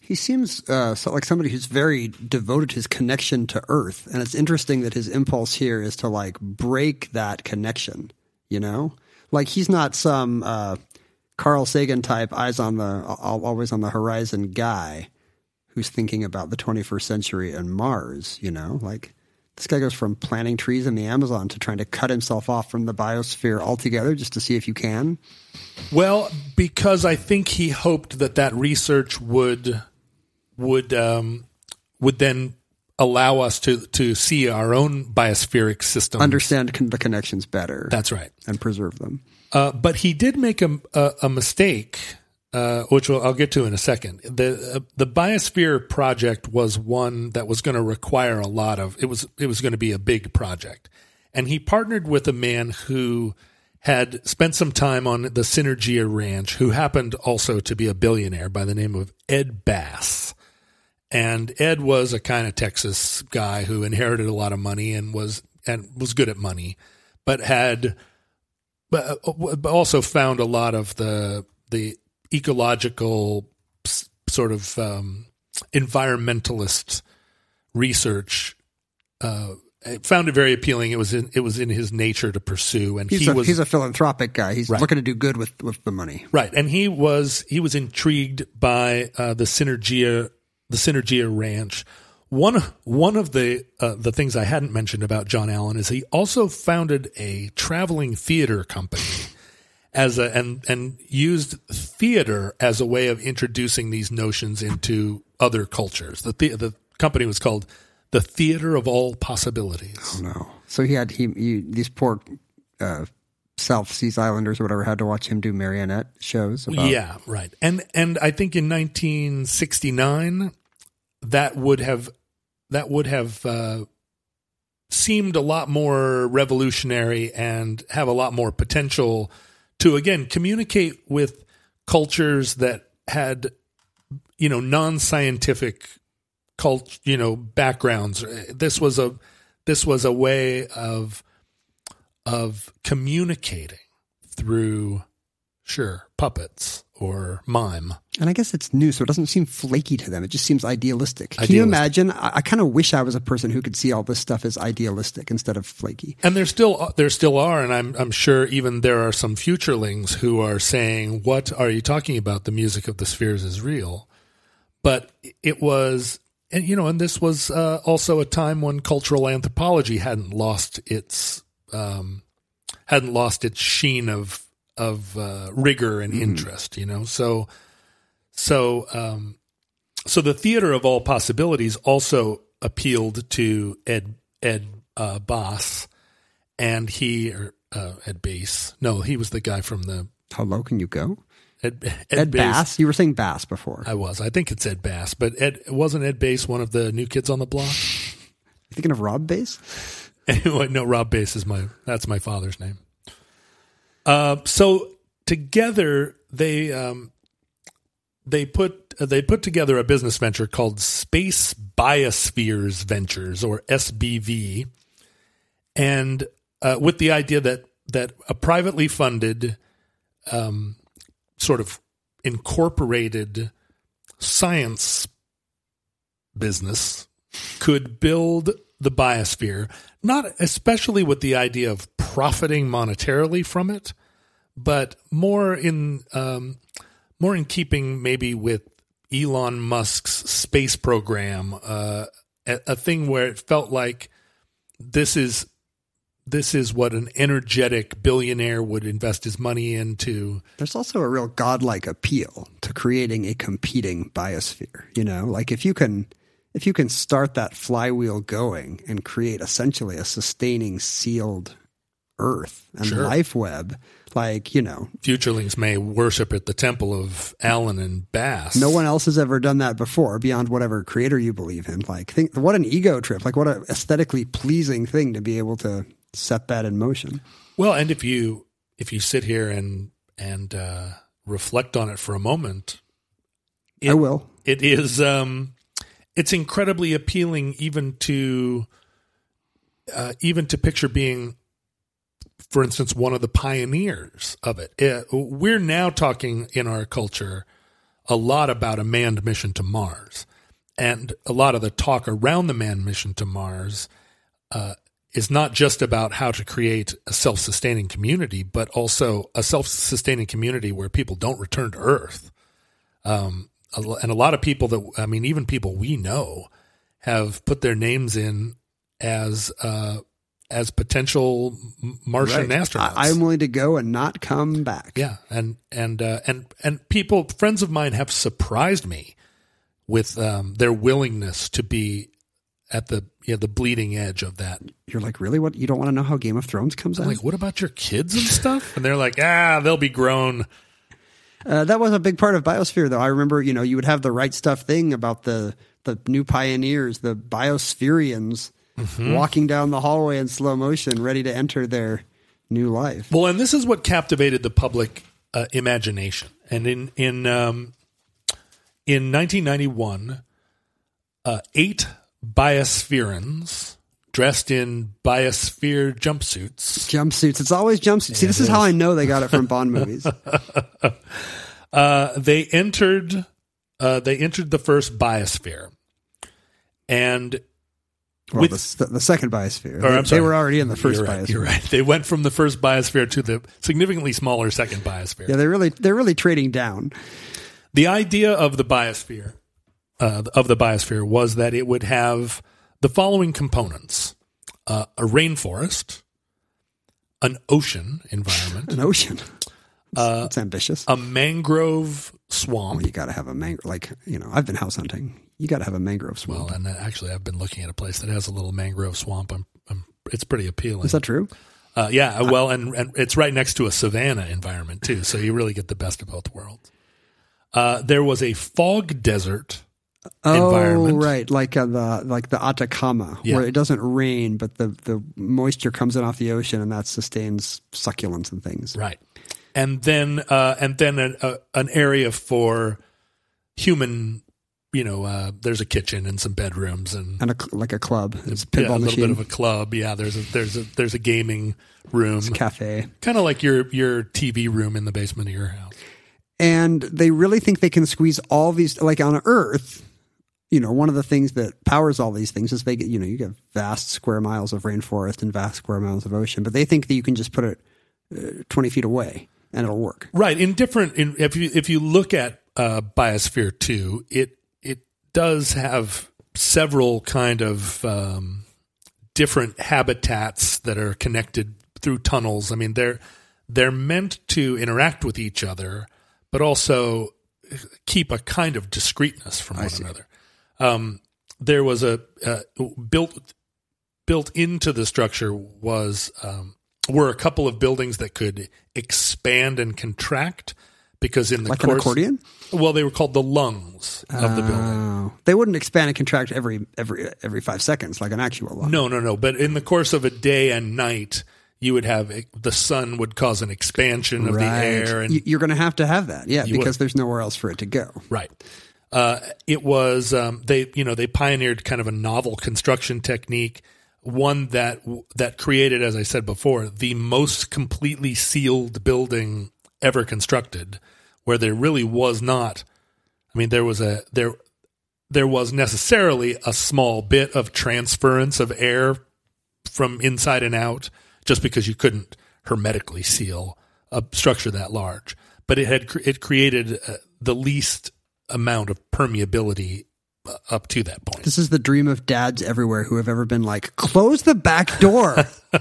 S1: He seems uh, like somebody who's very devoted his connection to Earth, and it's interesting that his impulse here is to like break that connection. You know, like he's not some uh, Carl Sagan type, eyes on the always on the horizon guy who's thinking about the 21st century and Mars. You know, like this guy goes from planting trees in the Amazon to trying to cut himself off from the biosphere altogether just to see if you can.
S5: Well, because I think he hoped that that research would would um, would then allow us to to see our own biospheric system,
S1: understand con- the connections better.
S5: That's right,
S1: and preserve them.
S5: Uh, but he did make a a, a mistake, uh, which we'll, I'll get to in a second. the uh, The Biosphere project was one that was going to require a lot of. It was it was going to be a big project, and he partnered with a man who had spent some time on the Synergia Ranch, who happened also to be a billionaire by the name of Ed Bass. And Ed was a kind of Texas guy who inherited a lot of money and was and was good at money, but had but also found a lot of the the ecological sort of um, environmentalist research. Uh, found it very appealing. It was in it was in his nature to pursue, and
S1: he's
S5: he
S1: a,
S5: was
S1: he's a philanthropic guy. He's
S5: Right.
S1: looking to do good with with the money.
S5: Right, and he was he was intrigued by uh, the Synergia the Synergia Ranch. One one of the uh, the things I hadn't mentioned about John Allen is he also founded a traveling theater company as a and and used theater as a way of introducing these notions into other cultures. The the, the company was called the Theater of All Possibilities.
S1: Oh no, so he had he, he these poor uh, South Seas Islanders or whatever had to watch him do marionette shows. About,
S5: Yeah, right. And and I think in 1969 that would have that would have uh, seemed a lot more revolutionary and have a lot more potential to again communicate with cultures that had you know non-scientific cult you know backgrounds. This was a this was a way of of communicating through sure puppets or mime
S1: And I guess it's new, so it doesn't seem flaky to them. It just seems idealistic. Can you imagine? I, I kind of wish I was a person who could see all this stuff as idealistic instead of flaky.
S5: And there still there still are, and I'm I'm sure even there are some futurelings who are saying, "What are you talking about? The music of the spheres is real." But it was, and you know, and this was uh, also a time when cultural anthropology hadn't lost its um, hadn't lost its sheen of of uh, rigor and interest. You know, so so um, so the theater of all possibilities also appealed to Ed Ed uh, Boss, and he or uh, Ed Bass. No, he was the guy from the
S1: How low can you go?
S5: Ed, Ed,
S1: Ed, Bass. You were saying Bass before.
S5: I was. I think it's Ed Bass, but Ed wasn't Ed Bass one of the new kids on the block.
S1: You thinking of Rob Bass?
S5: No, Rob Bass is my that's my father's name. Uh, so together they um, they put uh, they put together a business venture called Space Biospheres Ventures or SBV, and uh, with the idea that that a privately funded, um, sort of incorporated science business could build the biosphere, not especially with the idea of profiting monetarily from it, but more in um, more in keeping maybe with Elon Musk's space program, uh, a, a thing where it felt like this is this is what an energetic billionaire would invest his money into.
S1: There's also a real godlike appeal to creating a competing biosphere. You know, like if you can if you can start that flywheel going and create essentially a sustaining sealed earth and
S5: Sure.
S1: life web, like, you know,
S5: Futurelings may worship at the temple of Allen and Bass.
S1: no one else has ever done that before beyond whatever creator you believe in. Like think what an ego trip. Like what an aesthetically pleasing thing to be able to set that in motion.
S5: Well, and if you if you sit here and and uh, reflect on it for a moment, it,
S1: I will.
S5: It is. Um, it's incredibly appealing, even to, uh, even to picture being, for instance, one of the pioneers of it. Uh, we're now talking in our culture a lot about a manned mission to Mars, and a lot of the talk around the manned mission to Mars uh, is not just about how to create a self-sustaining community, but also a self-sustaining community where people don't return to Earth. Um, and a lot of people that I mean, even people we know, have put their names in as uh, as potential Martian
S1: Right.
S5: astronauts.
S1: I, I'm willing to go and not come back.
S5: Yeah, and and uh, and and people, friends of mine, have surprised me with um, their willingness to be at the you know, the bleeding edge of that.
S1: You're like, really? What? You don't want to know how Game of Thrones comes
S5: I'm
S1: out?
S5: like, what about your kids and stuff? And they're like, ah, they'll be grown.
S1: Uh, that was a big part of Biosphere, though. I remember, you know, you would have the right stuff thing about the the new pioneers, the Biospherians,
S5: Mm-hmm.
S1: walking down the hallway in slow motion, ready to enter their new life.
S5: Well, and this is what captivated the public uh, imagination. And in in um, in 1991, uh, eight Biospherians dressed in Biosphere jumpsuits
S1: Jumpsuits. It's always jumpsuits. See, this is how I know they got it from Bond movies.
S5: uh, they entered uh, they entered the first biosphere and
S1: Well,
S5: With-
S1: the, the second Biosphere.
S5: or, I'm
S1: they were already in the 1st
S5: you're right,
S1: Biosphere.
S5: you're right they went from the first biosphere to the significantly smaller second biosphere
S1: Yeah, they're really they're really trading down.
S5: the idea of the biosphere uh, of the biosphere was that it would have the following components uh, a rainforest an ocean environment
S1: An ocean.
S5: Uh,
S1: It's ambitious.
S5: a mangrove
S1: Well,
S5: swamp
S1: you got to have a mangrove. Like you know, I've been house hunting. You got to have a mangrove swamp.
S5: well and uh, actually i've been looking at a place that has a little mangrove swamp I'm, I'm, it's pretty appealing
S1: is that true?
S5: Uh, yeah, well, and, and it's right next to a savanna environment too, so you really get the best of both worlds. Uh, there was a fog desert environment.
S1: Oh, right, like uh, the like the Atacama,
S5: Yeah.
S1: where it doesn't rain, but the the moisture comes in off the ocean, and that sustains succulents and things.
S5: right? And then uh, and then an, a, an area for human. You know, uh, there's a kitchen and some bedrooms and
S1: And a, like a club, it's a
S5: yeah, a little
S1: machine,
S5: bit of a club. Yeah, there's a there's a there's a gaming room,
S1: cafe,
S5: kind of like your your TV room in the basement of your house.
S1: and they really think they can squeeze all these like on Earth. You know, one of the things that powers all these things is they get you know you get vast square miles of rainforest and vast square miles of ocean, but they think that you can just put it uh, twenty feet away and it'll work.
S5: Right. In different, in, if you if you look at uh, Biosphere Two, it does have several kind of um, different habitats that are connected through tunnels. I mean, they're they're meant to interact with each other, but also keep a kind of discreteness from one another. Um, there was a uh, built built into the structure was um, were a couple of buildings that could expand and contract because in the
S1: Like an accordion?
S5: Well, they were called the lungs of the building.
S1: Oh, they wouldn't expand and contract every every every five seconds like an actual lung.
S5: No, no, no. But in the course of a day and night, you would have the sun would cause an expansion of the air, and
S1: You- you're going to have to have that, yeah,
S5: You
S1: because there's nowhere else for it to go.
S5: Right. Uh, it was um, they you know they pioneered kind of a novel construction technique, one that that created, as I said before, the most completely sealed building ever constructed, where there really was not. I mean, there was a there there was necessarily a small bit of transference of air from inside and out, just because you couldn't hermetically seal a structure that large. But it had it created uh, the least amount of permeability uh, up to that point.
S1: This is the dream of dads everywhere who have ever been like, close the back door.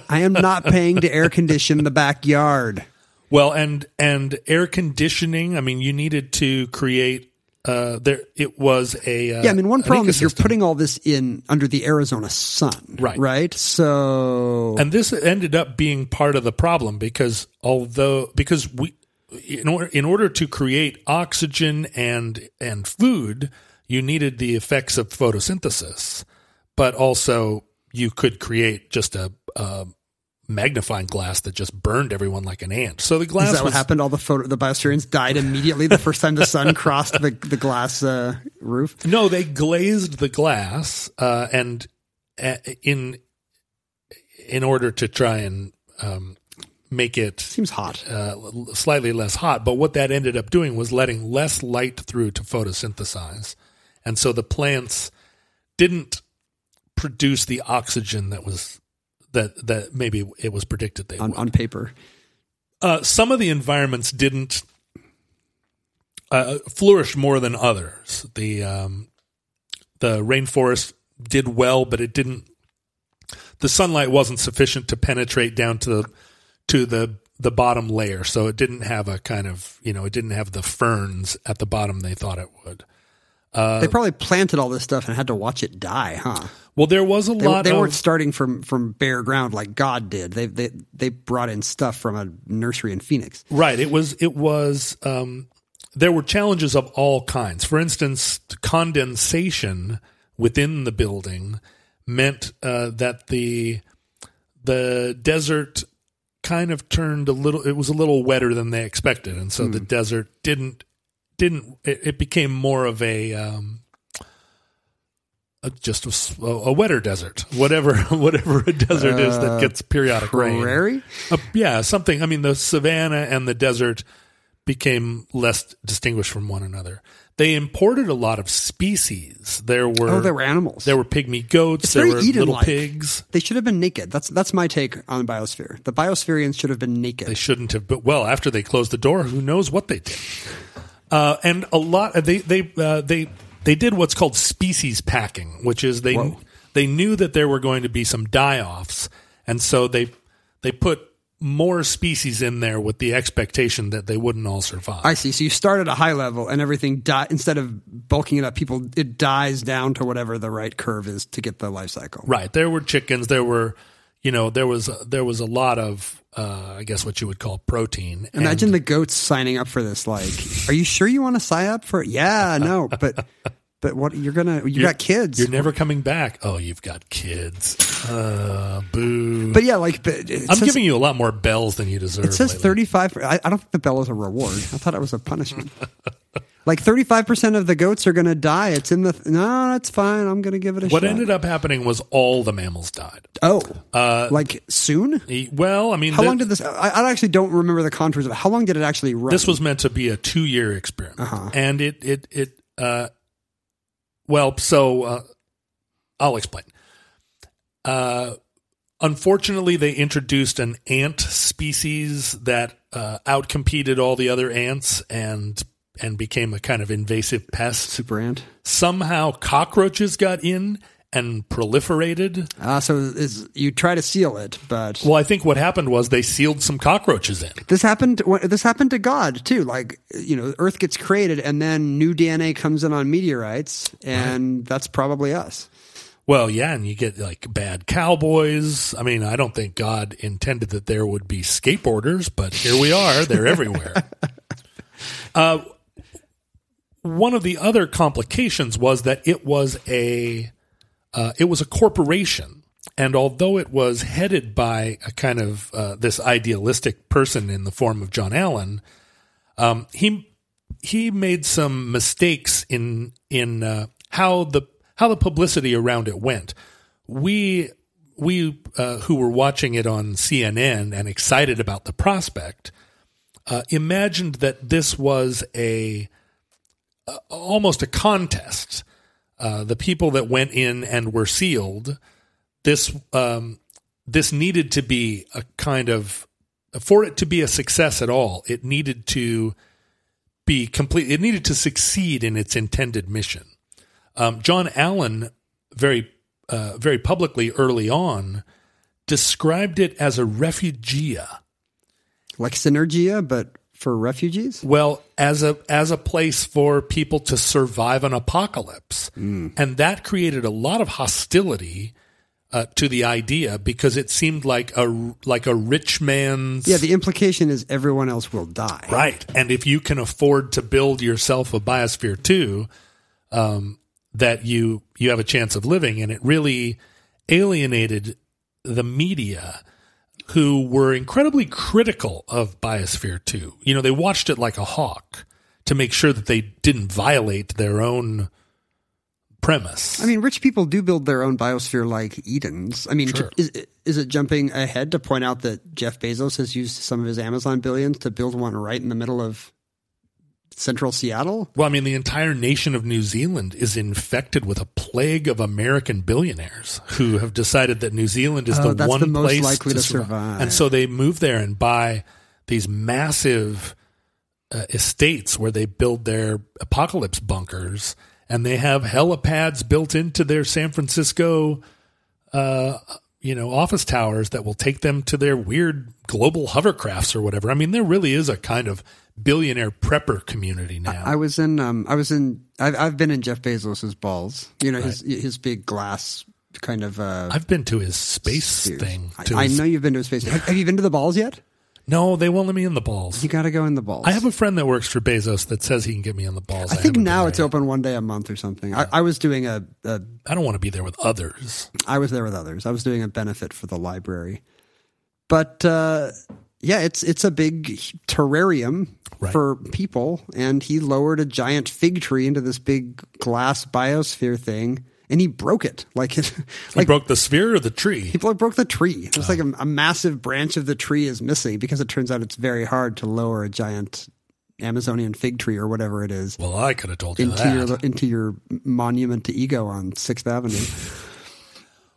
S1: I am not paying to air condition the backyard.
S5: Well, and and air conditioning. I mean, you needed to create. Uh, there, it was a uh,
S1: Yeah, I mean, one problem is you're putting all this in under the Arizona sun.
S5: Right.
S1: Right. So,
S5: and this ended up being part of the problem because although because we in order in order to create oxygen and and food you needed the effects of photosynthesis but also you could create just a, a magnifying glass that just burned everyone like an ant. So the glass
S1: Is that
S5: was
S1: what happened? All the photo, the biospherians died immediately the first time the sun crossed the, the glass uh, roof.
S5: No, they glazed the glass, uh, and uh, in in order to try and um, make it
S1: Seems hot.
S5: uh, slightly less hot. But what that ended up doing was letting less light through to photosynthesize, and so the plants didn't produce the oxygen that was that that maybe it was predicted they
S1: on,
S5: would.
S1: on paper.
S5: Uh, some of the environments didn't uh, flourish more than others. The um, the rainforest did well, but it didn't. The sunlight wasn't sufficient to penetrate down to the to the the bottom layer, so it didn't have a kind of you know it didn't have the ferns at the bottom they thought it would.
S1: They probably planted all this stuff and had to watch it die, huh?
S5: Well, there was a
S1: They,
S5: lot.
S1: they
S5: of,
S1: weren't starting from, from bare ground like God did. They, they they brought in stuff from a nursery in Phoenix.
S5: Right. It was. It was. Um, there were challenges of all kinds. For instance, condensation within the building meant uh, that the the desert kind of turned a little. It was a little wetter than they expected, and so the desert didn't didn't. It, it became more of a. Um, a- just a, a wetter desert, whatever, whatever a desert is that gets periodic rain.
S1: Prairie?
S5: Uh, yeah, something. I mean, the savannah and the desert became less distinguished from one another. They imported a lot of species. There were
S1: Oh, there were animals.
S5: There were pygmy goats.
S1: It's
S5: there
S1: very
S5: were little pigs.
S1: They should have been naked. That's that's my take on the biosphere. The biospherians should have been naked.
S5: They shouldn't have. But well, after they closed the door, who knows what they did? Uh, and a lot. They they uh, they they did what's called species packing, which is they
S1: Whoa.
S5: they knew that there were going to be some die offs, and so they they put more species in there with the expectation that they wouldn't all survive.
S1: I see. So you start at a high level, and everything die instead of bulking it up. People it dies down to whatever the right curve is to get the life cycle.
S5: Right. There were chickens. There were, you know, there was there was a lot of, uh, I guess, what you would call protein. And-
S1: Imagine the goats signing up for this. Like, are you sure you want to sign up for? it? Yeah, no, but but what you're gonna you got kids.
S5: You're never coming back. Oh, you've got kids. Uh, boo.
S1: but yeah, like but
S5: I'm
S1: says,
S5: giving you a lot more bells than you deserve.
S1: It says
S5: lately.
S1: thirty five. I, I don't think the bell is a reward. I thought it was a punishment. like thirty five percent of the goats are gonna die. It's in the no. That's fine. I'm gonna give it a shot.
S5: What
S1: shot.
S5: ended up happening was all the mammals died.
S1: Oh, like soon?
S5: E- Well, I mean,
S1: How
S5: thi-
S1: long did this? I, I actually don't remember the contours of it. How long did it actually run?
S5: this was meant to be a two year experiment,
S1: Uh-huh.
S5: and it it it. Uh, well, so uh, I'll explain. Uh, unfortunately, they introduced an ant species that uh, outcompeted all the other ants and and became a kind of invasive pest.
S1: super ant.
S5: Somehow, cockroaches got in and proliferated.
S1: Uh, so is, you try to seal it, but
S5: Well, I think what happened was they sealed some cockroaches in.
S1: this happened. This happened to God too. Like you know, Earth gets created, and then new DNA comes in on meteorites, and that's probably us.
S5: Well, yeah, and you get like bad cowboys. I mean, I don't think God intended that there would be skateboarders, but here we are. They're everywhere. Uh, one of the other complications was that it was a uh, it was a corporation, and although it was headed by a kind of uh, this idealistic person in the form of John Allen, um, he he made some mistakes in in uh, how the how the publicity around it went. We we uh, who were watching it on CNN and excited about the prospect uh, imagined that this was a uh, almost a contest. Uh, the people that went in and were sealed, this um, this needed to be a kind of for it to be a success at all. It needed to be complete. It needed to succeed in its intended mission. Um, John Allen very uh, very publicly early on described it as a refugia.
S1: Like Synergia, but for refugees.
S5: Well, as a as a place for people to survive an apocalypse, and that created a lot of hostility uh, to the idea because it seemed like a like a rich man's
S1: Yeah, the implication is everyone else will die.
S5: right. And if you can afford to build yourself a biosphere too, um, that you you have a chance of living, and it really alienated the media who were incredibly critical of Biosphere 2. You know, they watched it like a hawk to make sure that they didn't violate their own premise.
S1: I mean, rich people do build their own biosphere like Edens. I mean,
S5: Sure.
S1: is, is it jumping ahead to point out that Jeff Bezos has used some of his Amazon billions to build one right in the middle of central Seattle?
S5: Well, I mean, the entire nation of New Zealand is infected with a plague of American billionaires who have decided that New Zealand is
S1: Oh,
S5: the one
S1: the most
S5: place
S1: likely to
S5: survive.
S1: survive.
S5: And so they move there and buy these massive uh, estates where they build their apocalypse bunkers, and they have helipads built into their San Francisco, uh, you know, office towers that will take them to their weird global hovercrafts or whatever. I mean, there really is a kind of billionaire prepper community now.
S1: I was in, um, I was in, I've, I've been in Jeff Bezos's balls. You know, his his big glass kind of. Uh,
S5: I've been to his space
S1: spheres.
S5: thing.
S1: I,
S5: to
S1: I
S5: his-
S1: know you've been to his space. Have, have you been to the balls yet?
S5: No, they won't let me in the balls.
S1: You got to go in the balls.
S5: I have a friend that works for Bezos that says he can get me in the balls.
S1: I think now it's
S5: there
S1: open one day a month or something. I, I was doing a, a
S5: yet. I don't want to be there with others.
S1: I was there with others. I was doing a benefit for the library. But uh, yeah, it's it's a big terrarium
S5: Right.
S1: for people, and he lowered a giant fig tree into this big glass biosphere thing, and he broke it like it,
S5: He
S1: like
S5: broke the sphere or the tree.
S1: he broke the tree. It's oh. like a, a massive branch of the tree is missing because it turns out it's very hard to lower a giant Amazonian fig tree or whatever it is
S5: Well, I could have told you
S1: into
S5: that.
S1: your into your monument to ego on Sixth Avenue.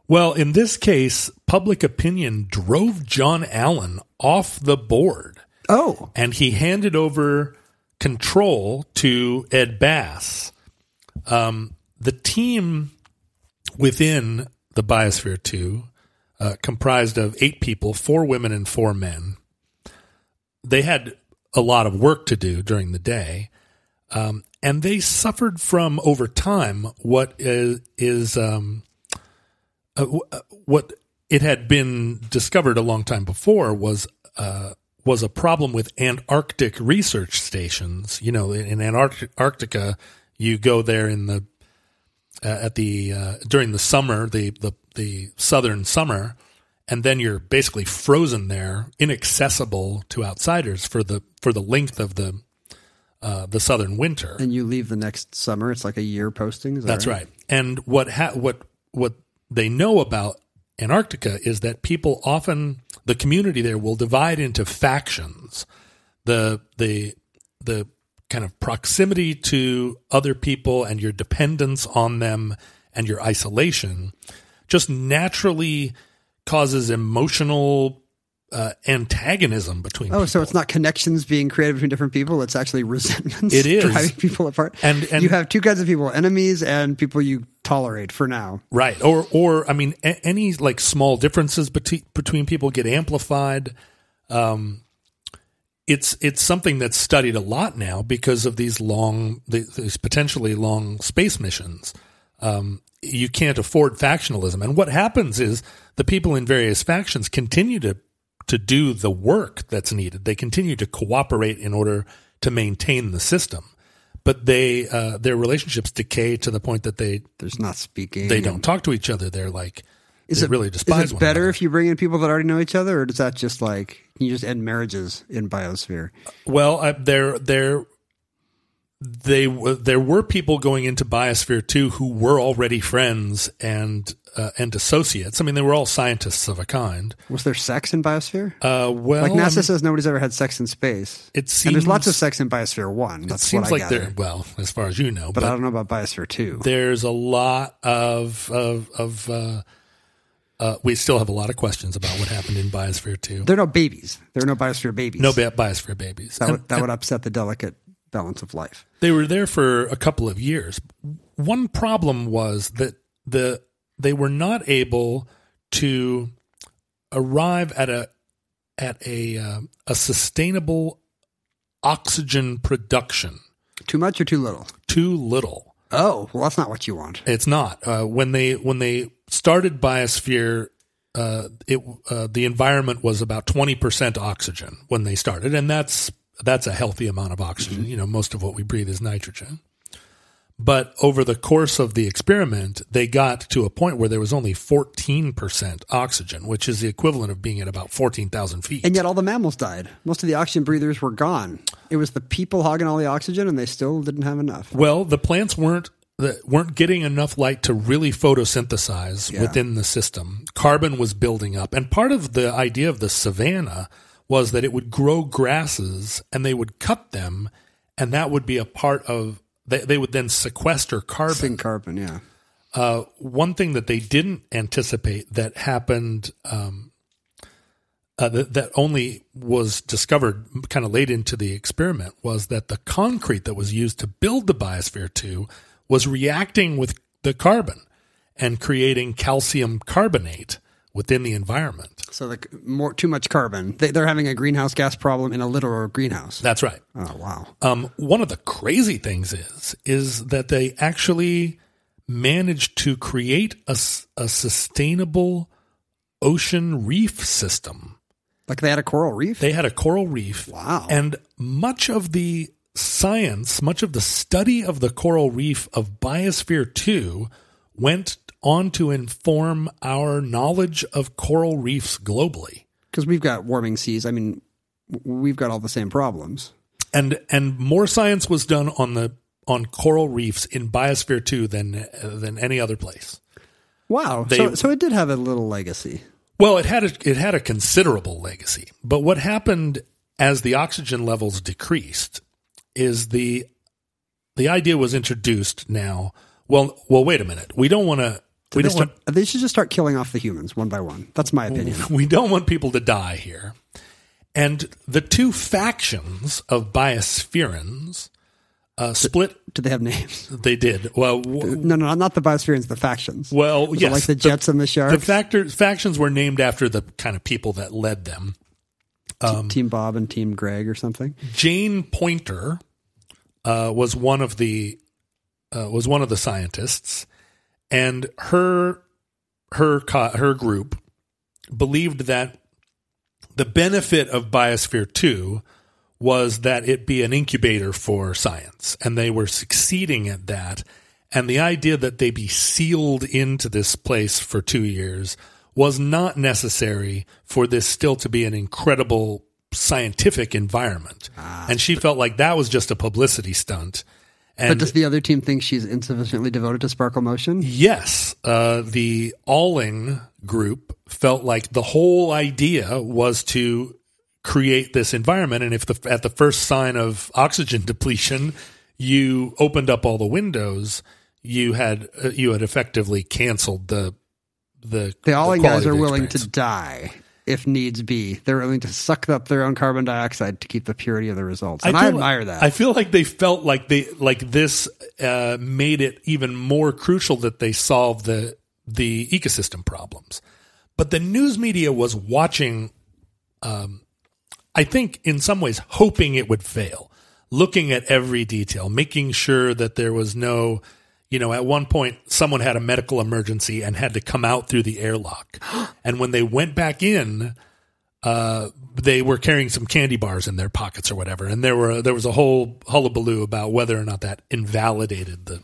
S5: Well, in this case, public opinion drove John Allen off the board,
S1: Oh,
S5: and he handed over control to Ed Bass. Um, the team within the Biosphere 2 uh, comprised of eight people, four women and four men. They had a lot of work to do during the day, um, and they suffered from over time what is, is um, uh, uh, what it had been discovered a long time before was uh, was a problem with Antarctic research stations. You know, in, Antarctica, you go there in the uh, at the uh, during the summer, the, the the southern summer, and then you're basically frozen there, inaccessible to outsiders for the for the length of the uh, the southern winter.
S1: and you leave the next summer. It's like a year posting. Is that
S5: That's right. And what ha- what what they know about Antarctica is that people often the community there will divide into factions. The the the kind of proximity to other people and your dependence on them and your isolation just naturally causes emotional uh, antagonism between
S1: Oh,
S5: people.
S1: so it's not connections being created between different people. It's actually resentments
S5: It is.
S1: driving people apart.
S5: And- and-
S1: you have two kinds of people: enemies and people you tolerate for now.
S5: Right. Or, or I mean, a- any like small differences between between people get amplified. Um, it's it's something that's studied a lot now because of these long, these potentially long space missions. Um, you can't afford factionalism, and what happens is the people in various factions continue to to do the work that's needed. They continue to cooperate in order to maintain the system, but they uh, their relationships decay to the point that they
S1: There's not speaking.
S5: they don't talk to each other. They're like
S1: Is it
S5: really despise
S1: Is it better
S5: another.
S1: if you bring in people that already know each other, or does that just like can you just end marriages in Biosphere?
S5: Well, uh, there there they w- there were people going into Biosphere 2 who were already friends and uh, and associates. I mean, they were all scientists of a kind.
S1: Was there sex in Biosphere?
S5: Uh, well,
S1: like NASA
S5: um,
S1: says, nobody's ever had sex in space.
S5: It
S1: and there's lots of sex in Biosphere One.
S5: it seems
S1: what I
S5: like
S1: gather.
S5: there. Well, as far as you know,
S1: but,
S5: but,
S1: I don't know about Biosphere Two.
S5: there's a lot of of of. Uh, uh, we still have a lot of questions about what happened in Biosphere 2.
S1: There are no babies. There are no Biosphere babies.
S5: No bi- Biosphere babies.
S1: That
S5: And-
S1: would, that would upset the delicate balance of life.
S5: They were there for a couple of years. One problem was that the they were not able to arrive at a at a uh, a sustainable oxygen production.
S1: Too much or too little?
S5: Too little.
S1: Oh, well, that's not what you want.
S5: It's not. Uh, when they when they started Biosphere, uh, it uh, the environment was about twenty percent oxygen when they started, and that's that's a healthy amount of oxygen. You know, most of what we breathe is nitrogen. But over the course of the experiment, they got to a point where there was only 14% oxygen, which is the equivalent of being at about 14,000 feet.
S1: And yet all the mammals died. Most of the oxygen breathers were gone. It was the people hogging all the oxygen, and they still didn't have enough.
S5: Well, the plants weren't that weren't getting enough light to really photosynthesize
S1: Yeah.
S5: within the system. Carbon was building up, and part of the idea of the savanna was that it would grow grasses and they would cut them, and that would be a part of. They, they would then sequester carbon.
S1: Sing carbon, yeah.
S5: Uh, one thing that they didn't anticipate that happened um, uh, that, that only was discovered kind of late into the experiment was that the concrete that was used to build the biosphere 2 was reacting with the carbon and creating calcium carbonate within the environment.
S1: So the more too much carbon. They, they're having a greenhouse gas problem in a literal greenhouse.
S5: That's right.
S1: Oh wow!
S5: Um, one of the crazy things is is that they actually managed to create a, a sustainable ocean reef system.
S1: Like they had a coral reef.
S5: They had a coral reef.
S1: Wow.
S5: And much of the science, much of the study of the coral reef of Biosphere 2 went on to inform our knowledge of coral reefs globally.
S1: because we've got warming seas. I mean, we've got all the same problems.
S5: And and more science was done on the on coral reefs in Biosphere 2 than than any other place.
S1: Wow.
S5: They-
S1: so, so it did have a little legacy.
S5: Well, it had a, it had a considerable legacy, but what happened as the oxygen levels decreased is the the idea was introduced now. Well, well, wait a minute. We don't want to. We
S1: they,
S5: don't want.
S1: they should just start killing off the humans one by one. That's my opinion.
S5: We don't want people to die here. And the two factions of biospherians uh, split.
S1: Do they have names?
S5: They did well. w-
S1: No, no, not the biospheres, the factions.
S5: Well,
S1: Was
S5: yes,
S1: like the Jets and the Sharks.
S5: The factor, factions were named after the kind of people that led them.
S1: T- Team Bob and Team Greg or something.
S5: Jane Poynter uh, was one of the uh, was one of the scientists, and her her her group believed that the benefit of Biosphere Two was that it be an incubator for science, and they were succeeding at that. And the idea that they be sealed into this place for two years was not necessary for this still to be an incredible scientific environment. Ah. and she felt like that was just a publicity stunt.
S1: But does the other team think she's insufficiently devoted to Sparkle Motion?
S5: yes, uh, the Alling group felt like the whole idea was to create this environment. And if the, at the first sign of oxygen depletion, you opened up all the windows, you had, uh, you had effectively canceled the, the,
S1: The Alling guys are willing
S5: experience.
S1: to die if needs be. They're willing to suck up their own carbon dioxide to keep the purity of the results. And I,
S5: feel-
S1: admire that.
S5: I feel like they felt like they like this uh, made it even more crucial that they solve the the ecosystem problems. But the news media was watching. Um, I think in some ways hoping it would fail, looking at every detail, making sure that there was no. You know, at one point, someone had a medical emergency and had to come out through the airlock. and when they went back in, uh, they were carrying some candy bars in their pockets or whatever, and there were there was a whole hullabaloo about whether or not that invalidated the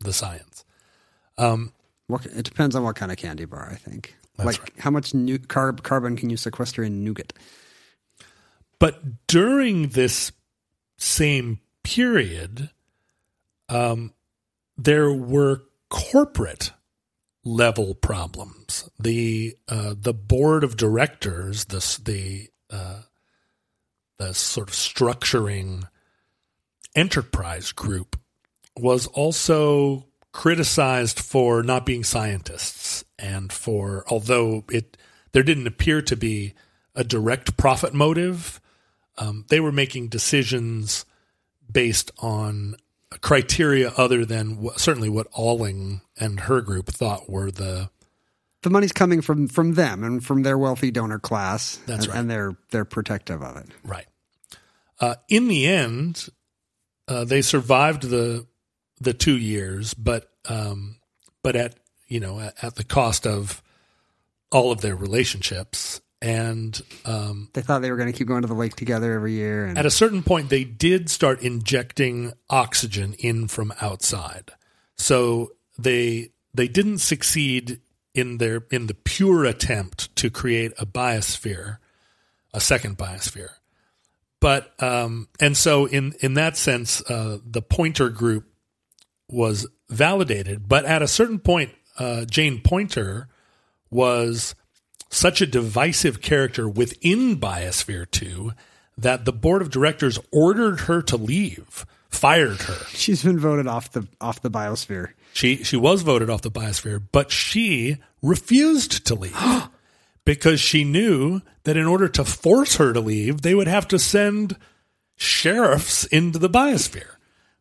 S5: the science.
S1: What, it depends on what kind of candy bar, I think.
S5: That's
S1: like
S5: right.
S1: how much nu- carb carbon can you sequester in nougat?
S5: But during this same period, um, there were corporate level problems. The uh, the board of directors, the the uh, the sort of structuring enterprise group, was also criticized for not being scientists and for although it there didn't appear to be a direct profit motive um, they were making decisions based on criteria other than certainly what Alling and her group thought were the
S1: The money's coming from from them and from their wealthy donor class.
S5: That's
S1: and,
S5: right.
S1: and they're they're protective of it.
S5: right. Uh, in the end, uh, they survived the the two years, but um, but at you know at, at the cost of all of their relationships and um,
S1: They thought they were going to keep going to the lake together every year. And
S5: At a certain point, they did start injecting oxygen in from outside. So they they didn't succeed in their in the pure attempt to create a biosphere, a second biosphere. But um, and so in in that sense, uh, the Poynter group was validated. But at a certain point, uh, Jane Poynter was such a divisive character within Biosphere 2 that the board of directors ordered her to leave, fired her.
S1: She's been voted off the off the biosphere.
S5: She she was voted off the biosphere, but she refused to leave because she knew that in order to force her to leave, they would have to send sheriffs into the biosphere,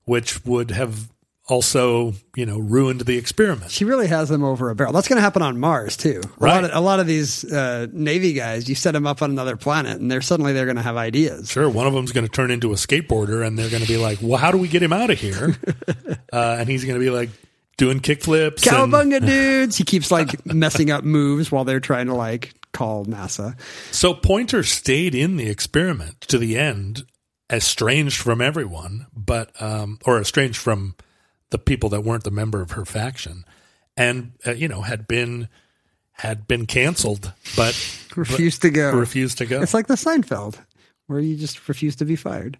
S5: which would have also, you know, ruined the experiment.
S1: She really has them over a barrel. That's going to happen on Mars too. A
S5: Right.
S1: lot of, a lot of these uh, Navy guys, you set them up on another planet, and they're suddenly they're going to have ideas.
S5: Sure, one of them's going to turn into a skateboarder, and they're going to be like, "Well, how do we get him out of here?" uh, and he's going to be like doing kickflips. and-
S1: Cowabunga dudes! He keeps like messing up moves while they're trying to like call NASA.
S5: So Poynter stayed in the experiment to the end, estranged from everyone, but um, or estranged from the people that weren't the member of her faction, and uh, you know had been had been canceled, but
S1: Refused to go.
S5: refused to go.
S1: It's like the Seinfeld, where you just refuse to be fired.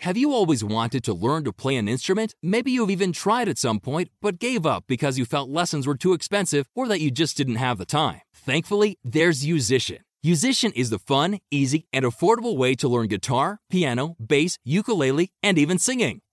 S7: Have you always wanted to learn to play an instrument? Maybe you've even tried at some point, but gave up because you felt lessons were too expensive or that you just didn't have the time. Thankfully, there's Yousician. Yousician is the fun, easy, and affordable way to learn guitar, piano, bass, ukulele, and even singing.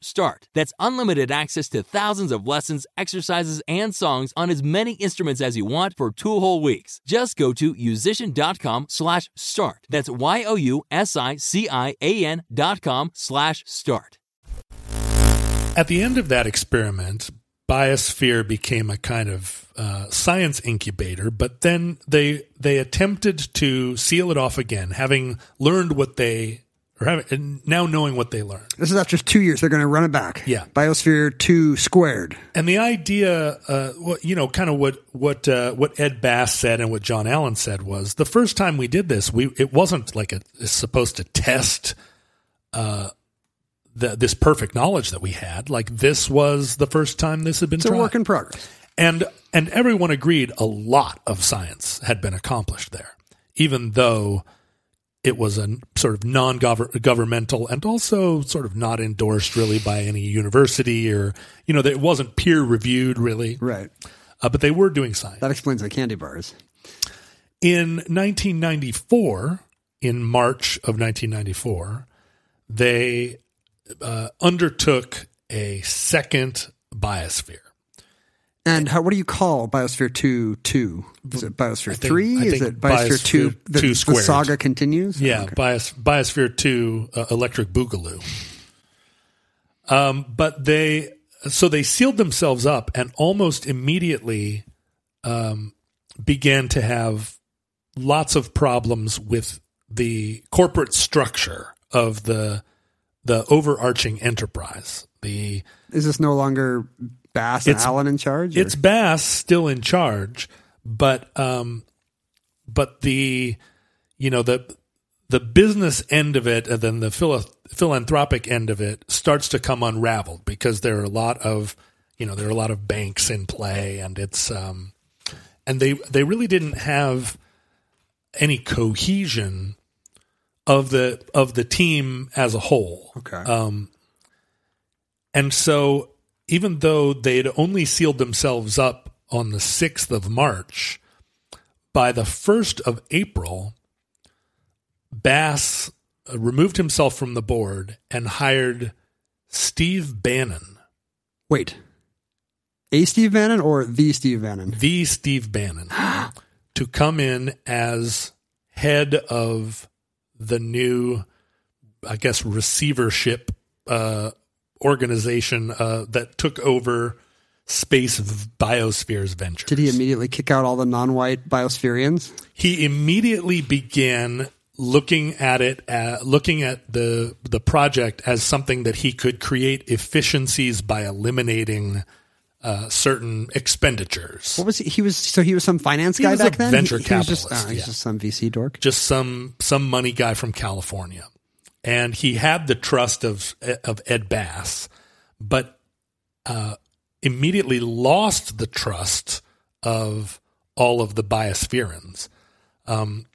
S7: start. That's unlimited access to thousands of lessons, exercises, and songs on as many instruments as you want for two whole weeks. Just go to yousician.com slash start. That's Y-O-U-S-I-C-I-A-N dot com slash start.
S5: At the end of that experiment, Biosphere became a kind of uh, science incubator, but then they they attempted to seal it off again, having learned what they or having, now knowing what they learned.
S1: This is after two years. They're going to run it back.
S5: Yeah.
S1: Biosphere 2 squared.
S5: And the idea, uh, what you know, kind of what what uh, what Ed Bass said and what John Allen said was the first time we did this, we it wasn't like a it's supposed to test uh, the, this perfect knowledge that we had. Like this was the first time this had been
S1: It's a
S5: tried.
S1: work in progress.
S5: and and everyone agreed a lot of science had been accomplished there, even though it was a sort of non-governmental and also sort of not endorsed really by any university or you know that it wasn't peer reviewed really
S1: Right.
S5: uh, but they were doing science
S1: That explains the candy bars.
S5: in 1994 in march of 1994 they uh, undertook a second biosphere
S1: And how, what do you call Biosphere 2 2? Is it Biosphere
S5: think-
S1: 3? Is it Biosphere 2?
S5: Biosphere
S1: The,
S5: 2
S1: the saga continues?
S5: Yeah,
S1: Okay.
S5: Bios, Biosphere 2 uh, Electric Boogaloo. Um, but they, so they sealed themselves up and almost immediately um, began to have lots of problems with the corporate structure of the the overarching enterprise. The
S1: Is this no longer Bass and
S5: It's-
S1: Allen in charge? or-
S5: it's Bass still in charge, but um, but the you know the the business end of it and then the philanthropic end of it starts to come unraveled because there are a lot of you know there are a lot of banks in play and it's um and they they really didn't have any cohesion of the of the team as a whole
S1: Okay.
S5: um, and so, even though they'd only sealed themselves up on the 6th of March, by the 1st of April, Bass uh, removed himself from the board and hired Steve Bannon,
S1: Wait. A Steve Bannon or the Steve Bannon?
S5: the Steve Bannon, to come in as head of the new, I guess, receivership uh, organization uh, that took over Space Biospheres Ventures.
S1: Did he immediately kick out all the non-white biospherians?
S5: he immediately began looking at it uh, looking at the the project as something that he could create efficiencies by eliminating uh, certain expenditures
S1: What was he? He was so he was some finance guy back then.
S5: venture
S1: he, he was just,
S5: capitalist,
S1: oh, he's
S5: yeah.
S1: just some VC dork.
S5: just some some money guy from California, and he had the trust of of Ed Bass, but uh, immediately lost the trust of all of the biospherians. Um,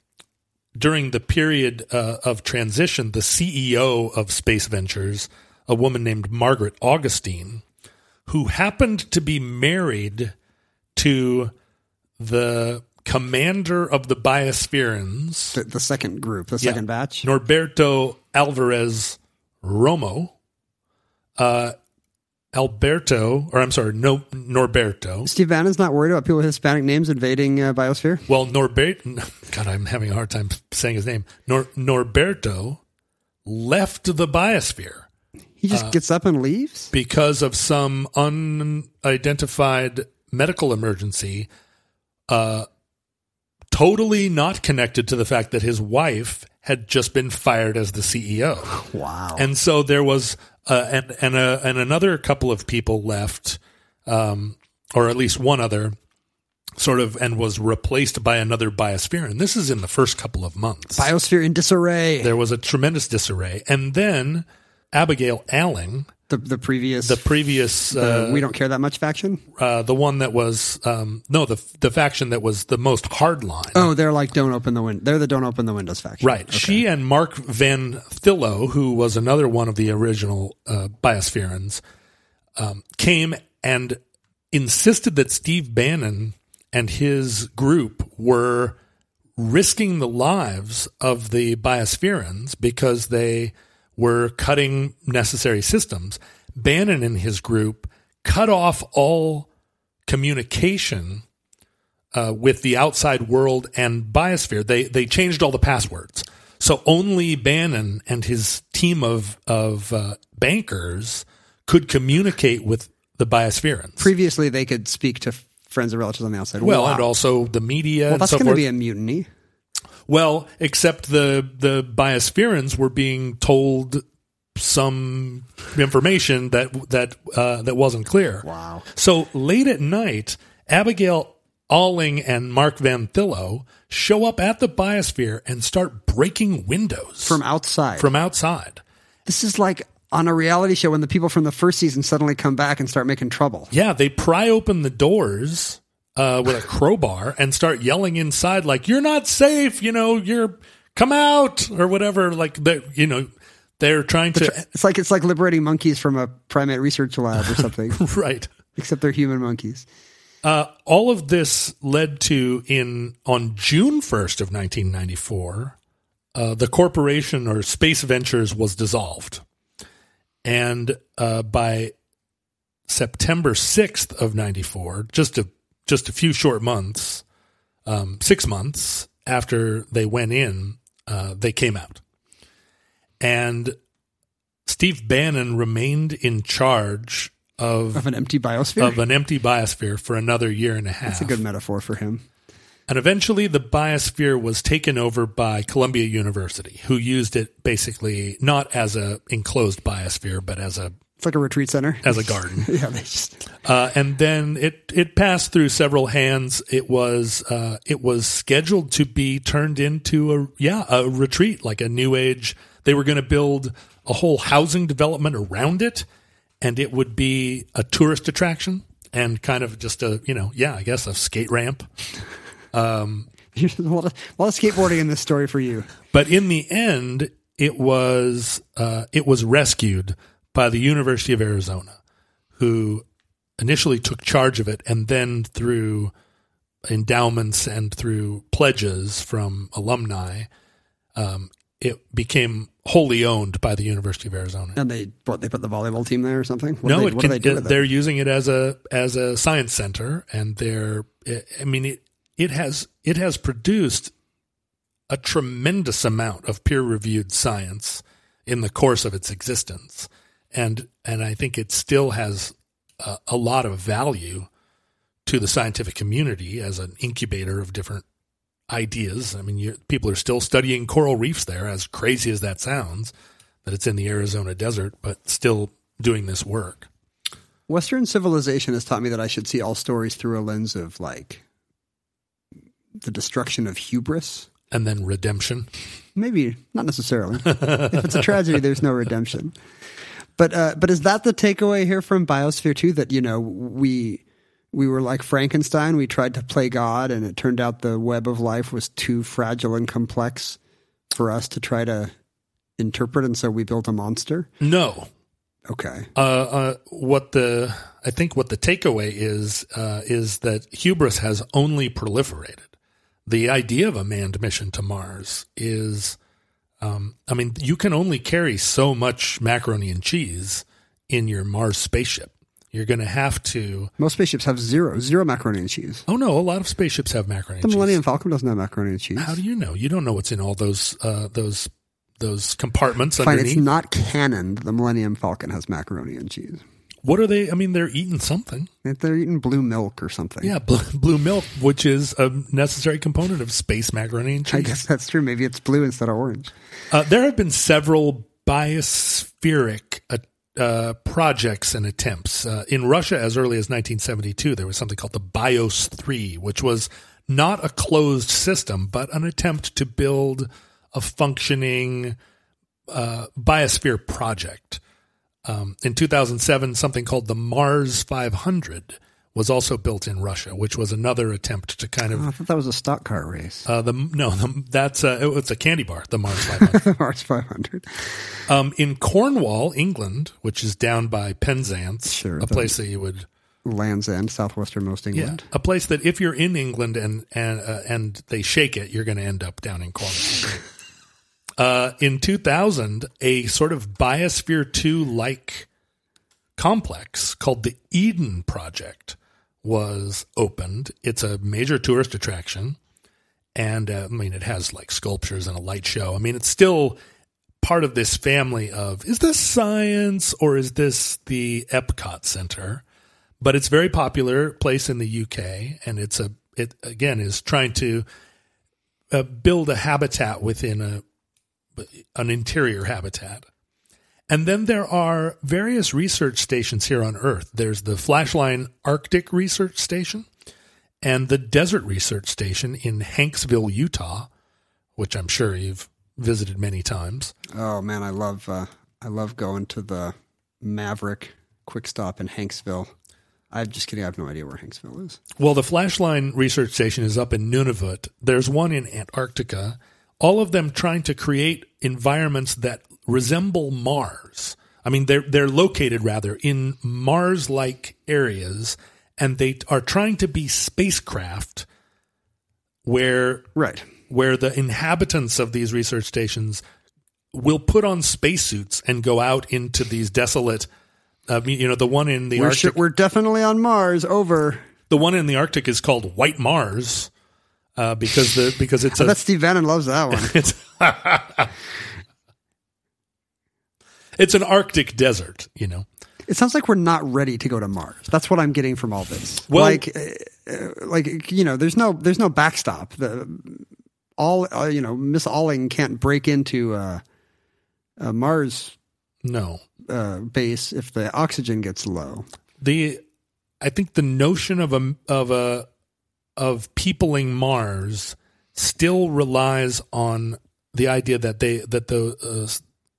S5: during the period uh, of transition, the CEO of Space Ventures, a woman named Margaret Augustine, who happened to be married to the commander of the Biospherians,
S1: The, the second group, the
S5: Yeah.
S1: second batch.
S5: Norberto Alvarez Romo. Uh, Alberto, or I'm sorry, no, Norberto.
S1: Steve Bannon's not worried about people with Hispanic names invading uh, biosphere.
S5: Well, Norbert, God, I'm having a hard time saying his name. Nor, Norberto left the biosphere
S1: He
S5: Uh,
S1: just gets up and leaves.
S5: because of some unidentified medical emergency, uh, totally not connected to the fact that his wife had just been fired as the CEO.
S1: Wow.
S5: And so there was, uh, and and uh, and another couple of people left, um, or at least one other, sort of, and was replaced by another biosphere. And this is in the first couple of months.
S1: Biosphere in disarray.
S5: there was a tremendous disarray, and then Abigail Alling,
S1: the the previous
S5: the previous,
S1: the
S5: uh,
S1: we don't care that much faction.
S5: uh, the one that was, um, no, the the faction that was the most hardline.
S1: Oh, they're like don't open the win. They're the don't open the windows faction.
S5: Right. She and Mark Van Thillo, who was another one of the original uh, Biospherians, um, came and insisted that Steve Bannon and his group were risking the lives of the Biospherians because they were cutting necessary systems. Bannon and his group cut off all communication uh, with the outside world and biosphere. They they changed all the passwords, so only Bannon and his team of of uh, bankers could communicate with the biospherians.
S1: Previously, they could speak to friends and relatives on the outside.
S5: well,
S1: Wow.
S5: and also the media.
S1: well, that's
S5: so
S1: going to be a mutiny.
S5: Well, except the the biospherians were being told some information that that uh, that wasn't clear.
S1: Wow.
S5: So late at night, Abigail Alling and Mark Van Thillo show up at the biosphere and start breaking windows
S1: From outside.
S5: from outside.
S1: this is like on a reality show when the people from the first season suddenly come back and start making trouble.
S5: Yeah, they pry open the doors uh, with a crowbar and start yelling inside, like "You're not safe," you know, "You're come out" or whatever. Like they, you know, they're trying to
S1: It's like it's like liberating monkeys from a primate research lab or something,
S5: right.
S1: except they're human monkeys.
S5: Uh, all of this led to in on June first of 1994, uh, the corporation or Space Ventures was dissolved, and uh, by September 6th of 94, just a just a few short months, um, six months after they went in, uh, they came out, and Steve Bannon remained in charge of
S1: Of an empty biosphere.
S5: of an empty biosphere for another year and a half.
S1: That's a good metaphor for him.
S5: And eventually the biosphere was taken over by Columbia University, who used it basically not as a enclosed biosphere, but as a
S1: It's like a retreat center.
S5: as a garden.
S1: yeah, they just
S5: Uh, and then it it passed through several hands. It was uh, it was scheduled to be turned into a yeah a retreat, like a new age. They were going to build a whole housing development around it, and it would be a tourist attraction and kind of just a you know yeah I guess a skate ramp.
S1: there's a lot of, a lot of skateboarding in this story for you.
S5: But in the end, it was uh, it was rescued by the University of Arizona, who initially took charge of it, and then through endowments and through pledges from alumni, um, it became wholly owned by the University of Arizona.
S1: And they what they put the volleyball team there or something. What
S5: no,
S1: they,
S5: it
S1: what
S5: can,
S1: do they do with it?
S5: they're using it as a as a science center, and they're. I mean, it it has it has produced a tremendous amount of peer reviewed science in the course of its existence, and and I think it still has a, a lot of value to the scientific community as an incubator of different ideas. I mean, people are still studying coral reefs there, as crazy as that sounds, that it's in the Arizona desert, but still doing this work.
S1: Western civilization has taught me that I should see all stories through a lens of like the destruction of hubris.
S5: And then redemption.
S1: Maybe not necessarily. if it's a tragedy, there's no redemption. But uh, but is that the takeaway here from Biosphere Two? That you know we we were like Frankenstein. We tried to play God, and it turned out the web of life was too fragile and complex for us to try to interpret, and so we built a monster.
S5: No.
S1: Okay.
S5: Uh, uh, what the I think what the takeaway is uh, is that hubris has only proliferated. The idea of a manned mission to Mars is, um, I mean, you can only carry so much macaroni and cheese in your Mars spaceship. You're going to have to.
S1: Most spaceships have zero, zero macaroni and cheese.
S5: Oh no, a lot of spaceships have macaroni.
S1: The Millennium
S5: cheese.
S1: Falcon doesn't have macaroni and cheese.
S5: How do you know? You don't know what's in all those uh, those those compartments
S1: Fine,
S5: underneath.
S1: it's not canon. that The Millennium Falcon has macaroni and cheese.
S5: what are they? I mean, they're eating something.
S1: They're eating blue milk or something.
S5: Yeah, blue, blue milk, which is a necessary component of space macaroni and cheese.
S1: I guess that's true. Maybe it's blue instead of orange.
S5: Uh, there have been several biospheric uh, uh, projects and attempts. Uh, in Russia, as early as 1972, there was something called the BIOS 3, which was not a closed system, but an attempt to build a functioning uh, biosphere project. Um, in 2007, something called the Mars 500 was also built in Russia, which was another attempt to kind of
S1: Oh, I thought that was a stock car race.
S5: uh, the no, the, that's uh, it, it's a candy bar, the Mars 500.
S1: Mars 500.
S5: um, in Cornwall, England, which is down by Penzance,
S1: Sure,
S5: a place that you would,
S1: Land's End, southwesternmost
S5: yeah,
S1: England.
S5: a place that if you're in England and and uh, and they shake it, you're going to end up down in Cornwall. uh, in 2000, a sort of Biosphere 2 like complex called the Eden Project was opened. It's a major tourist attraction. And uh, I mean, it has like sculptures and a light show. I mean, it's still part of this family of is this science or is this the Epcot Center? But it's very popular place in the UK, and it's a it again is trying to uh, build a habitat within a an interior habitat. And then there are various research stations here on Earth. There's the Flashline Arctic Research Station and the Desert Research Station in Hanksville, Utah, which I'm sure you've visited many times.
S1: Oh man, I love uh, I love going to the Maverik Quick Stop in Hanksville. I'm just kidding. I have no idea where Hanksville is.
S5: Well, the Flashline Research Station is up in Nunavut. There's one in Antarctica. All of them trying to create environments that resemble Mars. I mean, they're they're located rather in Mars-like areas, and they are trying to be spacecraft where
S1: Right.
S5: where the inhabitants of these research stations will put on spacesuits and go out into these desolate. Uh, you know, the one in the
S1: We're,
S5: Arctic.
S1: we're definitely on Mars. Over.
S5: The one in the Arctic is called White Mars uh, because the because it's
S1: I
S5: a
S1: bet Steve Bannon loves that one.
S5: it's an Arctic desert. You know,
S1: It sounds like we're not ready to go to Mars. That's what I'm getting from all this.
S5: Well-
S1: like, uh, uh, like you know, there's no there's no backstop. The all uh, you know, Miss Alling can't break into uh, a Mars
S5: no.
S1: uh, base if the oxygen gets low.
S5: The I think the notion of a of a of peopling Mars still relies on the idea that they that the uh,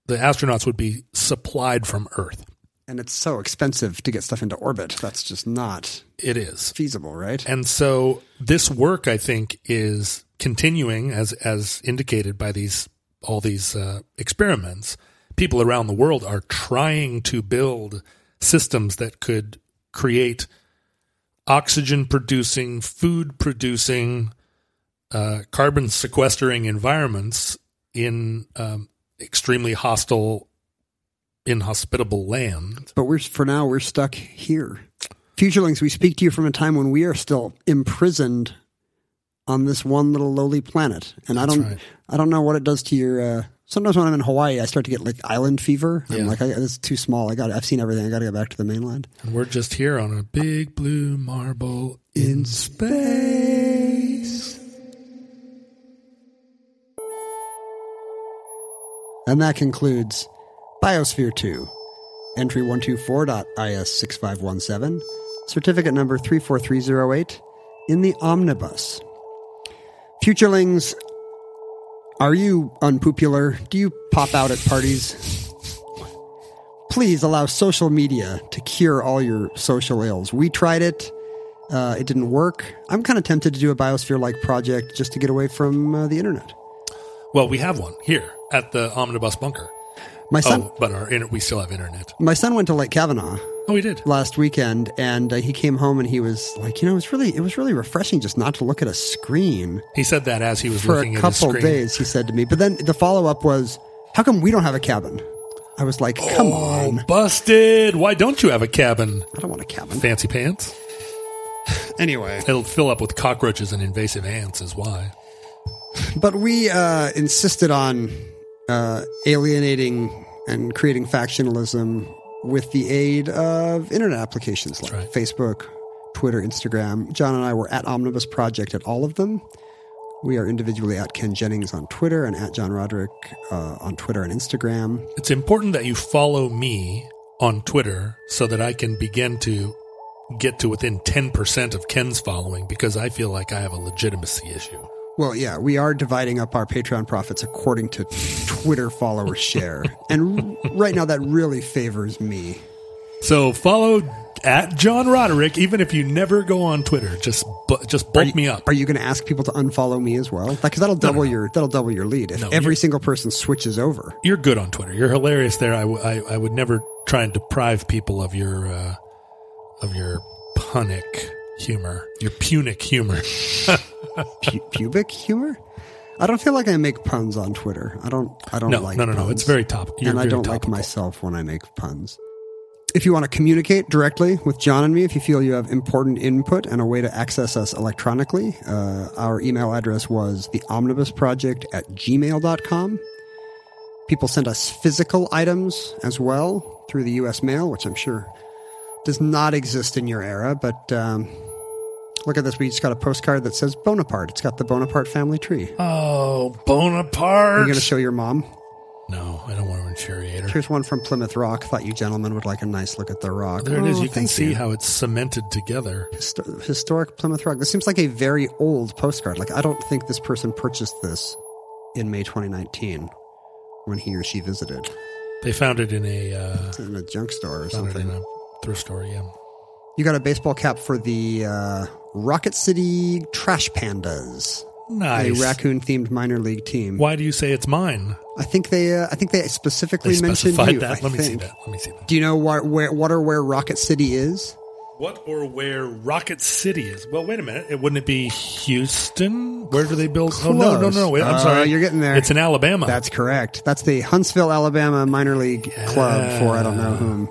S5: the astronauts would be supplied from Earth.
S1: And it's so expensive to get stuff into orbit. That's just not
S5: It is.
S1: feasible, right?
S5: And so this work, I think, is continuing as as indicated by these all these uh, experiments. People around the world are trying to build systems that could create oxygen producing, food producing, uh, carbon sequestering environments in um, extremely hostile, inhospitable land.
S1: But we're for now we're stuck here. Futurelings, we speak to you from a time when we are still imprisoned on this one little lowly planet, and I don't,
S5: right.
S1: I don't know what it does to your uh, Sometimes when I'm in Hawaii, I start to get like island fever. I'm like, I, it's too small. I got. I've seen everything. I got to get back to the mainland.
S5: And we're just here on a big blue marble in
S1: space. And that concludes Biosphere 2, entry 124.is6517, certificate number 34308, in the omnibus. Futurelings, are you unpopular? Do you pop out at parties? Please allow social media to cure all your social ills. We tried it. Uh, it didn't work. I'm kind of tempted to do a biosphere like project just to get away from uh, the internet.
S5: Well, we have one here at the omnibus bunker.
S1: My son,
S5: Oh, but our inter- we still have internet.
S1: my son went to Lake Cavanaugh
S5: Oh, we did.
S1: last weekend, and uh, he came home and he was like, you know, it was really, it was really refreshing just not to look at a screen
S5: He said that as he was
S1: for
S5: looking
S1: a
S5: at his
S1: couple
S5: screen.
S1: days. He said to me, but then the follow up was, how come we don't have a cabin? I was like, come
S5: Oh,
S1: on,
S5: busted! Why don't you have a cabin?
S1: I don't want a cabin.
S5: Fancy pants.
S1: Anyway,
S5: It'll fill up with cockroaches and invasive ants. Is why.
S1: But we uh, insisted on uh, alienating and creating factionalism with the aid of internet applications like
S5: right.
S1: Facebook, Twitter, Instagram. John and I were at Omnibus Project at all of them. We are individually at Ken Jennings on Twitter and at John Roderick uh, on Twitter and Instagram.
S5: It's important that you follow me on Twitter so that I can begin to get to within 10% of Ken's following because I feel like I have a legitimacy issue.
S1: Well, yeah, we are dividing up our Patreon profits according to Twitter follower share. And r- right now, that really favors me.
S5: So follow at John Roderick, even if you never go on Twitter. Just bu- just bulk me up.
S1: Are you going to ask people to unfollow me as well? Because that'll double your that'll double your lead if
S5: No,
S1: every single person switches over.
S5: You're good on Twitter. You're hilarious there. I, w- I, I would never try and deprive people of your uh, of your punic humor, your punic humor.
S1: Pu- pubic humor. I don't feel like I make puns on Twitter. I don't. I don't
S5: No,
S1: like.
S5: no, no, no. It's very top.
S1: And I don't like myself when I make puns. If you want to communicate directly with John and me, if you feel you have important input and a way to access us electronically, uh, our email address was the omnibus project at gmail.com. People send us physical items as well through the U.S. mail, which I'm sure does not exist in your era. But um, look at this. We just got a postcard that says Bonaparte. It's got the Bonaparte family tree.
S5: Oh, Bonaparte.
S1: Are you going to show your mom?
S5: no, I don't want to infuriate her.
S1: Here's one from Plymouth Rock. Thought you gentlemen would like a nice look at the rock.
S5: There it is.
S1: Oh,
S5: You can
S1: thank
S5: see how it's cemented together.
S1: Histo- historic Plymouth Rock. This seems like a very old postcard. Like I don't think this person purchased this in May 2019 when he or she visited
S5: They found it in a uh,
S1: in a junk store or
S5: found it
S1: something.
S5: in a thrift store. Yeah.
S1: You got a baseball cap for the uh, Rocket City Trash Pandas,
S5: Nice.
S1: a raccoon-themed minor league team.
S5: Why do you say it's mine?
S1: I think they. Uh, I think they specifically
S5: They
S1: mentioned you.
S5: that.
S1: I
S5: Let me see that. Let me see that.
S1: Do you know what, where, what or where Rocket City is?
S5: What or where Rocket City is? Well, wait a minute. It wouldn't it be Houston? Where do they build? Oh no, no, no, no. Wait, I'm
S1: Uh,
S5: sorry.
S1: you're getting there.
S5: It's in Alabama.
S1: That's correct. That's the Huntsville, Alabama minor league club for I don't know whom.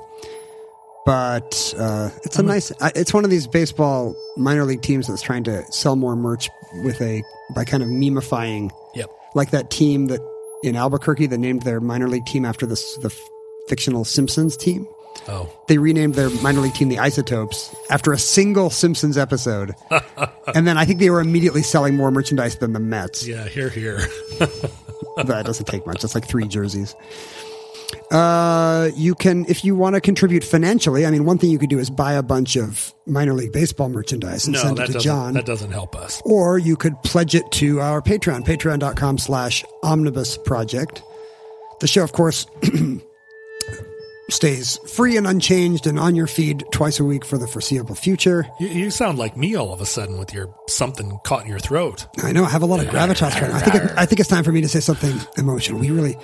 S1: But uh, it's a nice. It's one of these baseball minor league teams that's trying to sell more merch with a by kind of memifying,
S5: yep.
S1: like that team that in Albuquerque that named their minor league team after this the fictional Simpsons team.
S5: Oh,
S1: They renamed their minor league team the Isotopes after a single Simpsons episode, and then I think they were immediately selling more merchandise than the Mets.
S5: yeah. Here, here.
S1: that doesn't take much. That's like three jerseys. Uh, you can, if you want to contribute financially, I mean, one thing you could do is buy a bunch of minor league baseball merchandise and
S5: No,
S1: send it to. John.
S5: That doesn't help us.
S1: or you could pledge it to our Patreon, patreon.com slash omnibus project. The show, of course, stays free and unchanged and on your feed twice a week for the foreseeable future.
S5: You, you sound like me all of a sudden with your something caught in your throat.
S1: I know I have a lot of gravitas right now. I think it, I think it's time for me to say something emotional. We really,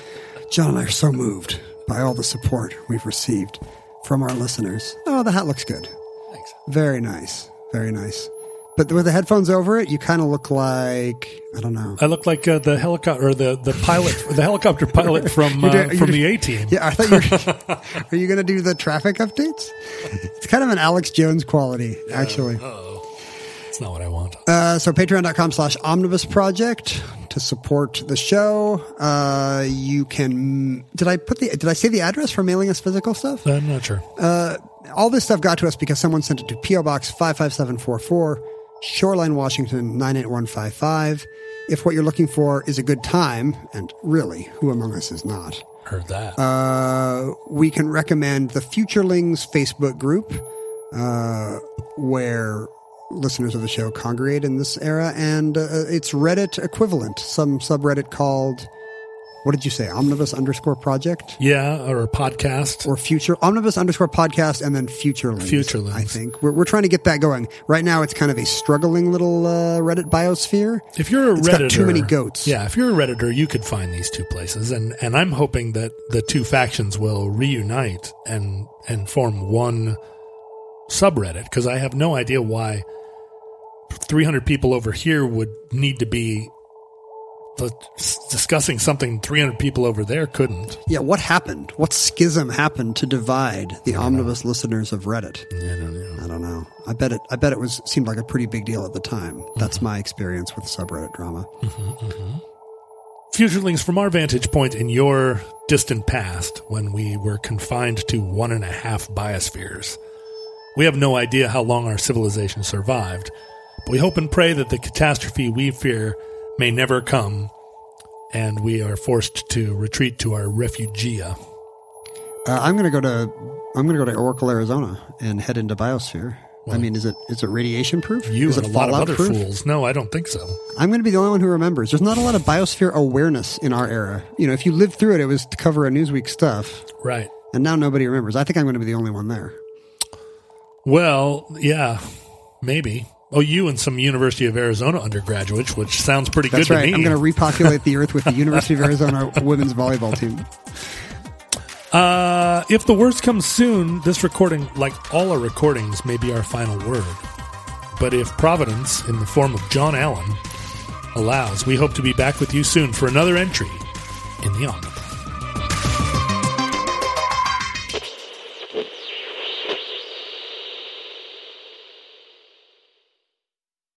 S1: John and I are so moved by all the support we've received from our listeners. Oh, the hat looks good.
S5: Thanks.
S1: Very nice. Very nice. But with the headphones over it, you kind of look like I don't know.
S5: I look like uh, the helicopter or the the pilot, the helicopter pilot from uh, from the A team.
S1: Yeah, I thought you were. are you going to do the traffic updates? It's kind of an Alex Jones quality, actually.
S5: That's not what I want.
S1: Uh, so patreon.com slash omnibus project to support the show. Uh, you can, did I put the, did I say the address for mailing us physical stuff?
S5: I'm not sure.
S1: all this stuff got to us because someone sent it to PO Box 55744, Shoreline, Washington 98155. If what you're looking for is a good time, and really, who among us is not,
S5: Heard that.
S1: uh, we can recommend the Futurelings Facebook group, uh, where listeners of the show congregate in this era, and uh, its Reddit equivalent, some subreddit called, what did you say, Omnibus underscore project?
S5: yeah, or podcast.
S1: or future omnibus underscore podcast and then futurelings
S5: Futurelings.
S1: i think we're, we're trying to get that going right now it's kind of a struggling little uh, reddit biosphere
S5: If you're a
S1: It's
S5: redditor,
S1: got too many goats.
S5: Yeah, if you're a redditor, you could find these two places, and and I'm hoping that the two factions will reunite and and form one subreddit because I have no idea why 300 people over here would need to be discussing something 300 people over there couldn't.
S1: yeah what happened? What schism happened to divide the omnibus listeners of reddit?
S5: I don't know.
S1: i don't know. I bet it i bet it was seemed like a pretty big deal at the time. That's
S5: Mm-hmm.
S1: my experience with subreddit drama.
S5: Futurelings, from our vantage point in your distant past, when we were confined to one and a half biospheres, we have no idea how long our civilization survived, but we hope and pray that the catastrophe we fear may never come, and we are forced to retreat to our refugia.
S1: uh, i'm gonna go to i'm gonna go to oracle arizona and head into biosphere i mean is it is it radiation proof
S5: You
S1: is
S5: and
S1: it
S5: a lot of other
S1: proof
S5: fools. No, I don't think so.
S1: I'm going to be the only one who remembers. There's not a lot of biosphere awareness in our era. You know, if you lived through it, it was to cover a Newsweek stuff,
S5: Right.
S1: and now nobody remembers. I think I'm going to be the only one there.
S5: Well, yeah, maybe. Oh, you and some University of Arizona undergraduates, which sounds pretty
S1: That's
S5: good
S1: right.
S5: to me.
S1: I'm going to repopulate the Earth with the University of Arizona women's volleyball team.
S5: Uh, if the worst comes soon, this recording, like all our recordings, may be our final word. But if Providence, in the form of John Allen, allows, we hope to be back with you soon for another entry in the Omnibus.